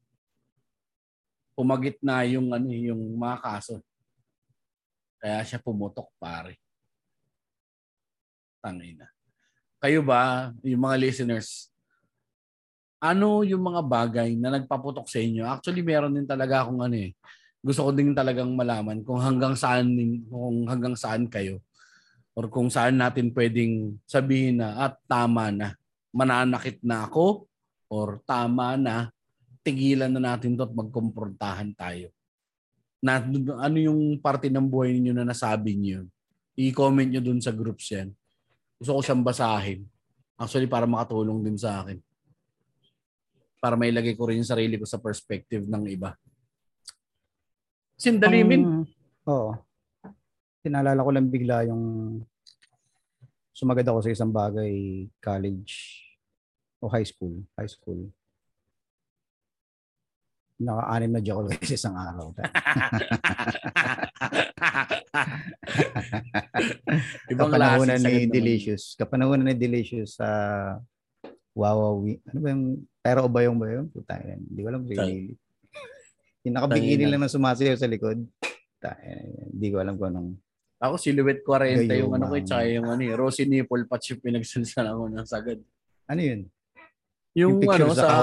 Pumagit na yung ano eh, yung mga kaso. Kaya siya pumutok, pare. Tangay na. Kayo ba, yung mga listeners, ano yung mga bagay na nagpaputok sa inyo? Actually, meron din talaga akong ano eh. Gusto ko din talagang malaman kung hanggang saan kung hanggang saan kayo or kung saan natin pwedeng sabihin na at tama na mananakit na ako or tama na tigilan na natin to at magkumprontahan tayo. Na, ano yung parte ng buhay niyo na nasabi niyo? I-comment niyo dun sa groups yan. Gusto ko siyang basahin. Actually, para makatulong din sa akin. Para mailagay ko rin yung sarili ko sa perspective ng iba. Kasi ang dali, min. Ang- Oo. Tinalala ko lang bigla yung sumagad ako sa isang bagay, college o high school. High school. Naka-anim na jackal kasi isang araw. Ibang Kapanahonan ni. Delicious. Kapanahonan ni Delicious sa Wawawi. Ano ba yung, pero ba yung ba yun? Puta, yan. Hindi ko alam sino. Yung nakabikini Tangina. lang na sumasayaw sa likod. Puta, yan. Hindi ko alam kung anong Ako, Silhouette 40 yung ano ko, tsaka yung ano, eh, Rosy Nipple patch yung pinagsalsala ko ng sagad. ano yun? Yung, Yung ano, sa sa?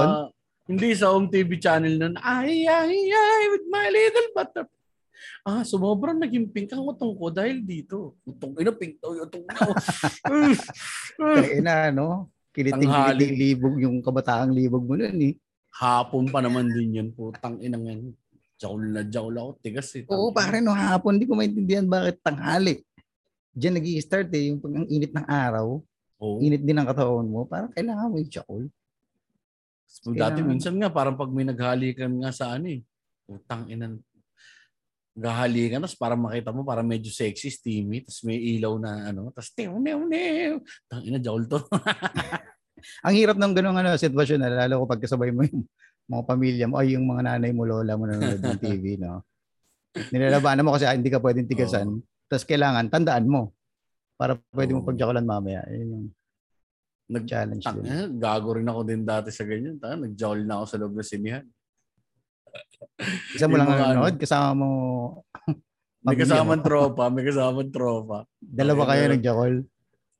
Hindi sa home TV channel nun, ay, ay, ay, with my little butter. Ah, sumobrang naging pink ang utong ko dahil dito. Utong ina pink daw yung utong ko. Kaya na, no? Kiniting-kiniting libog yung kabataang libog mo nun eh. Hapon pa naman din yun. Putang inang yan. Jaul na jaul ako. Tigas eh. Oo, pare, no, hapon. Di ko maintindihan bakit tanghali. Diyan nag start eh, yung pag ang init ng araw, Oo. init din ng katawan mo, parang kailangan mo i-chowl. So, dati minsan nga, parang pag may naghalikan nga sa ano eh. Putang inan. Naghalikan, tapos parang makita mo, parang medyo sexy, steamy, tapos may ilaw na ano, tapos tew, new, new. Tang ina, jaul to. Ang hirap ng ganung ano, sitwasyon na lalo ko pagkasabay mo yung mga pamilya mo ay yung mga nanay mo, lola mo nanonood ng TV, no? Nilalabanan mo kasi ah, hindi ka pwedeng tigasan. Tapos kailangan, tandaan mo. Para pwede mo Oo. pagjakulan mamaya. Yun yung Nag, challenge tang, din. eh, gago rin ako din dati sa ganyan. Tang, nag-jaul na ako sa loob ng sinihan. Isa mo lang ano. nanonood, kasama mo, May kasamang tropa, may kasamang tropa. dalawa Okay, kayo meron. nagjakol.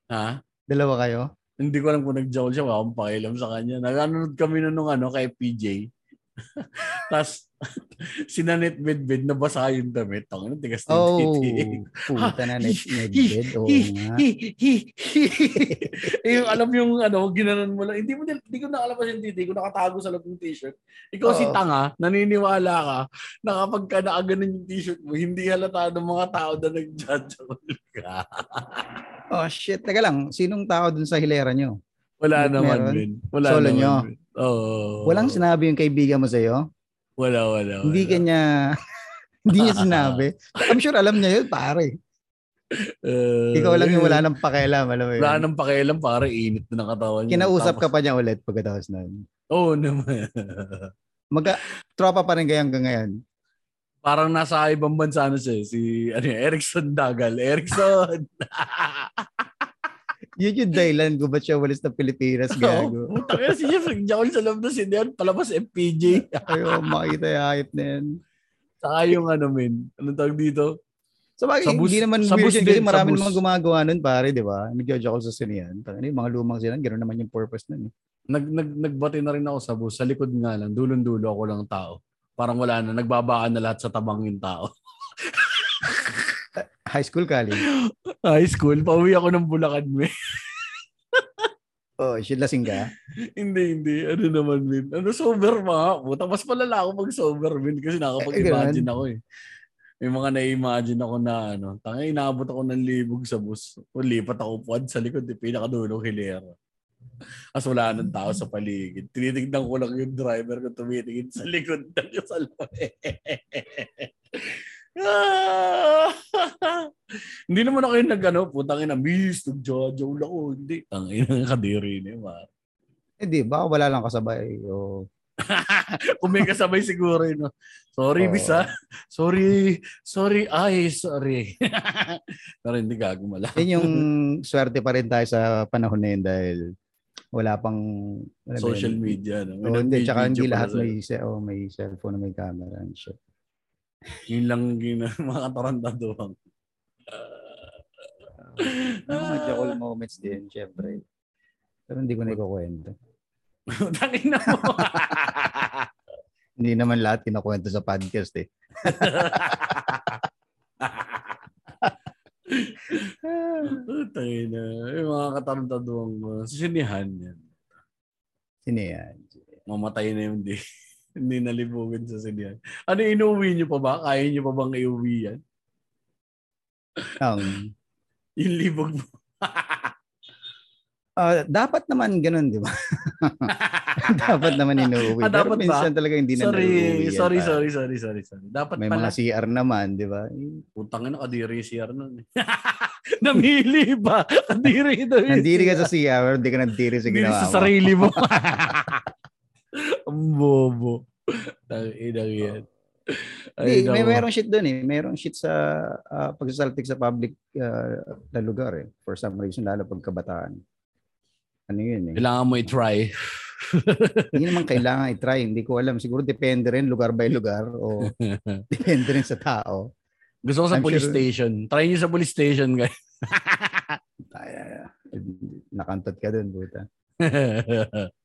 Ha? Dalawa kayo. Hindi ko alam kung nag-jaul siya. Wala akong pakialam sa kanya. Naganood kami nun nung ano, kay PJ. Tapos, sinanit bedbed na basa yung damit. Ang ano, tigas ng Oh, titi. puta na net, netbed. Oo nga. yung alam yung ano, ginanon mo lang. Hindi mo hindi ko nakalabas yung titi ko, nakatago sa loob ng t-shirt. Ikaw si Oo. tanga, naniniwala ka na kapag ka nakaganon yung t-shirt mo, hindi halata ng mga tao na nag-judge ka. Oh shit, teka lang. Sinong tao dun sa hilera nyo? Wala Meron? naman, Ben. Wala Solo naman, nyo? Ben. Oo. Walang sinabi yung kaibigan mo sa'yo? Wala, wala, wala. Hindi kanya, hindi niya sinabi. I'm sure alam niya yun, pare. Uh, Ikaw lang yung wala nang pakialam, alam mo yun. Wala nang pakialam, para init na ng katawan niya. Kinausap ka Tapos- pa niya ulit pagkatapos nun. Oo naman. Magka, tropa pa rin kayo hanggang ngayon. Parang nasa ibang bansa na siya. eh. Si ano, Erickson Dagal. Erickson! Yun yung dahilan kung ba't siya walis ng Pilipinas, gago. Ina si Jeff. Nag-jawl sa loob na sindihan. Palabas FPJ. Ayaw makita yung hype na yan. Saka yung ano, men. Anong tawag dito? So bagay, Sa bus- hindi naman sa weird yun kasi marami namang gumagawa nun, pare, di ba? Ako sa sinihan. Ano, yung mga lumang sila, gano'n naman yung purpose nun. eh. Nag, nag, nagbati na rin ako sa bus. Sa likod nga lang. Dulon-dulo ako lang tao. Parang wala na. Nagbabaan na lahat sa tabang yung tao. High school, college. High school. Pauwi ako ng Bulacan, men. Oh, shit, lasing ka? hindi, hindi. Ano naman, min? Ano, sober mga. Puta, mas palala ako pag sober, min. Kasi nakapag-imagine ako eh. May mga na-imagine ako na ano. Tanga, inaabot ako ng libog sa bus. O lipat ako puwad sa likod. Eh, pinakadulong hilera. As wala nang tao sa paligid. Tinitignan ko lang yung driver ko tumitingin sa likod ng salamin. Ah! Hindi naman ako yung nag-ano, putang ina, miss, nag-jojo ako. Hindi. Ang ina kadiri niya, ma. Hindi, baka wala lang kasabay. O, Kung may kasabay siguro yun. no? Sorry, Oo. bis ha. Sorry. Sorry. Ay, sorry. Pero hindi gagumala. yun yung swerte pa rin tayo sa panahon na yun dahil wala pang Social yun. media. No? Oh, hindi, tsaka hindi lahat may, oh, may cellphone na may camera and shit. Yun lang yun, mga katarantaduhan. May mga jackal moments din, syempre. Pero hindi ko na ikukwento. Tangin na mo. Hindi naman lahat kinakwento sa podcast eh. Tangin na. Yung mga katarantaduhan mo. Sinihan yan. Sino yan? Mamatay na yung di. Hindi nalibugan sa sinihan. Ano, inuwi nyo pa ba? Kaya nyo pa bang iuwi yan? Ang, Yung libog mo. ah, dapat naman ganun, di ba? dapat naman inuwi. Ah, Pero dapat ba? minsan talaga hindi na sorry, yan, sorry, pare. sorry, sorry, sorry, sorry. Dapat May pala. mga CR naman, di ba? Putang ina, kadiri CR nun. eh. Namili ba? Kadiri Nandiri ka sa CR, pero hindi ka nandiri sa ginawa sa mo. sarili mo. Ang bobo. Tangina yan. Ay, Hindi, may merong shit doon eh. Merong shit sa uh, pagsasaltik sa public ah, na lugar eh. For some reason, lalo pag kabataan. Ano yun eh. Kailangan mo i-try. Hindi naman kailangan i-try. Hindi ko alam. Siguro depende rin lugar by lugar o depende rin sa tao. Gusto ko sa I'm police sure- station. Try nyo sa police station, guys. Nakantot ka dun, buta.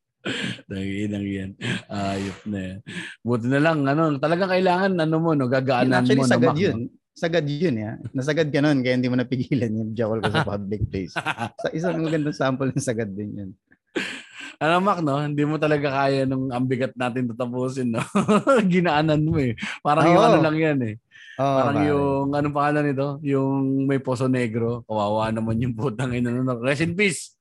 Tanginang yan. Ayop na yan. Buti na lang, ano, talagang kailangan, ano mo, no, gagaanan Actually, mo na sagad yun. no? Sagad yun, ya. Nasagad ka nun, kaya hindi mo napigilan yung jowl ka sa public place. Sa isang magandang sample ng sagad din yun. Ano, Mac, no? Hindi mo talaga kaya nung ambigat natin tatapusin, no? Ginaanan mo eh. Parang yung Oo. ano lang yan eh. Oh, Parang yung, anong pangalan nito? Yung may poso negro. Kawawa naman yung putang ina nun. Rest in peace.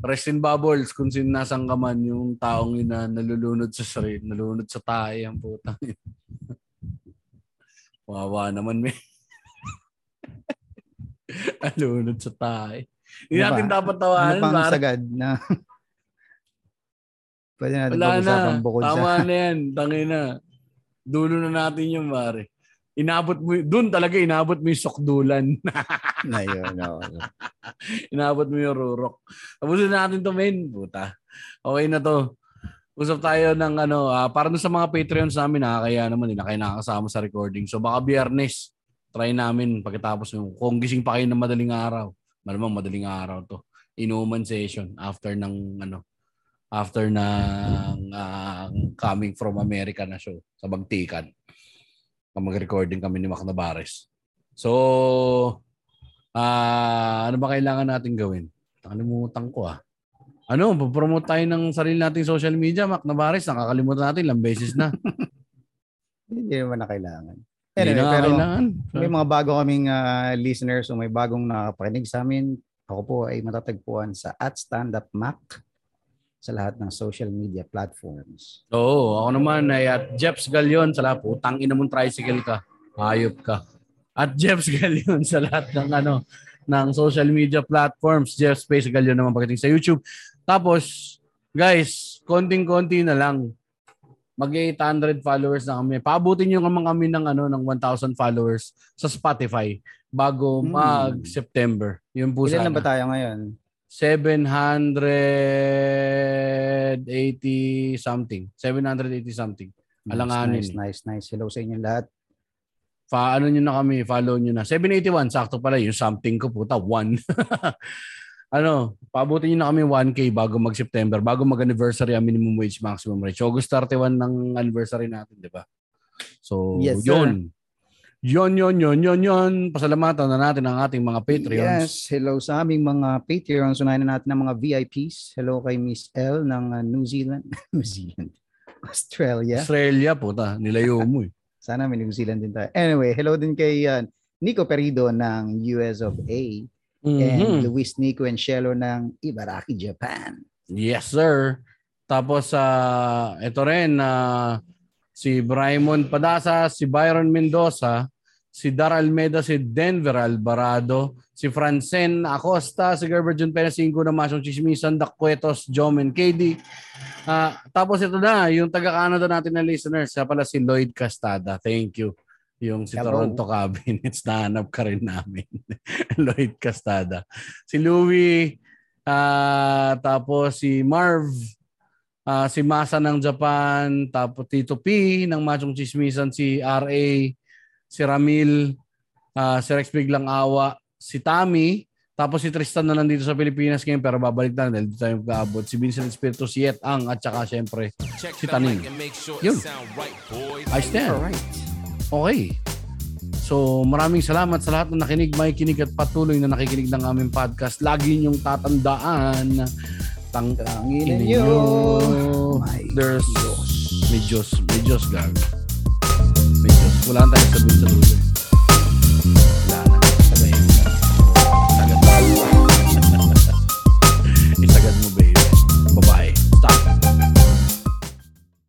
Rest in bubbles kung sinasang ka man yung taong yun na nalulunod sa sarili, nalulunod sa tayo ang putang ina. Kawawa naman may. nalulunod sa tayo. Hindi Ano ba? natin dapat Ano tawanan. pang pare. sagad na Pwede natin Wala na. Tama sa... na yan. Tangin na. Dulo na natin yung pare. Inabot mo, doon talaga inabot mo yung sokdulan. na yun. oo. inabot mo yung rurok. Tapusin natin to, men. Puta. Okay na to. Usap tayo ng ano, ah, para sa mga Patreons namin, nakakaya naman, hindi na kayo nakakasama sa recording. So baka biyernes, try namin pagkatapos yung, kung gising pa kayo ng madaling araw, malamang madaling araw to, inuman session after ng ano, after ng ah, coming from America na show sa Bagtikan. Mag-recording kami ni Mac Navarez. So, ah ano ba kailangan natin gawin? Nakalimutan ko ah. Ano, promote tayo ng sarili nating social media, Mac Navarez. Nakakalimutan natin, ilang beses na. Hindi naman na kailangan. Hindi Anyway, na pero kailangan. may mga bago kaming ah, listeners o may bagong nakapakinig sa amin. Ako po ay matatagpuan sa at Stand Up Mac sa lahat ng social media platforms. Oo, ako naman ay at Jeps Galion sa lahat. Putang ina mong tricycle ka. Hayop ka. At Jeps Galion sa lahat ng ano ng social media platforms. Jeff Space Galion naman pagdating sa YouTube. Tapos, guys, konting-konti na lang. Mag 800 followers na kami. Paabutin nyo naman kami ng ano ng 1,000 followers sa Spotify bago Hmm. mag-September. Yun po Ilan sana. na ba tayo ngayon? 780 something. 780 something. Alanganin Nice, eh. nice, nice. Hello sa inyo lahat. Pa ano nyo na kami, follow nyo na. 781, sakto pala. Yung something ko, puta, 1. ano, paabutin nyo na kami 1K bago mag-September, bago mag-anniversary ang minimum wage maximum. So, August 31 ng anniversary natin, di ba? So, Yes, sir. Yun, yun, yun, yun, yun. Pasalamatan na natin ang ating mga Patreons. Yes, hello sa aming mga Patreons. Unahin na natin ng mga VIPs. Hello kay Miss L ng uh, New Zealand. New Zealand. Australia. Australia, puta. Nilayo mo eh. Sana may New Zealand din tayo. Anyway, hello din kay uh, Nico Perido ng US of A. And Mhm. Luis Nico and Shelo ng Ibaraki, Japan. Yes, sir. Tapos, sa ito rin, na si Brymon Padasa, si Byron Mendoza, si Dar Almeda, si Denver Alvarado, si Francen Acosta, si Gerber Jun Perez, si Ingo na Masong Chismisan, Dak Cuetos, Jomen KD. Ah, tapos ito na, yung taga-Canada natin na listeners, siya pala si Lloyd Castada. Thank you. Yung si Hello. Toronto Cabinets, nahanap ka rin namin. Lloyd Castada. Si Louie, ah, tapos si Marv, ah, si Masa ng Japan, tapos Tito P ng Machong Chismisan, si RA, si Ramil, ah, si Rex Biglang Awa, si Tommy, tapos si Tristan na nandito sa Pilipinas ngayon pero babalik na dahil dito tayo mag-aabot. Si Vincent Espiritu, si Yet Ang at saka syempre si Taning. Yun. I stand. Alright. Okay. So maraming salamat sa lahat na nakinig, may kinig at patuloy na nakikinig ng aming podcast. Lagi niyong tatandaan tang Tanginin Inin nyo. nyo. My There's Diyos. may Diyos, may Diyos gag. Wala tayong sabihin sa dulo.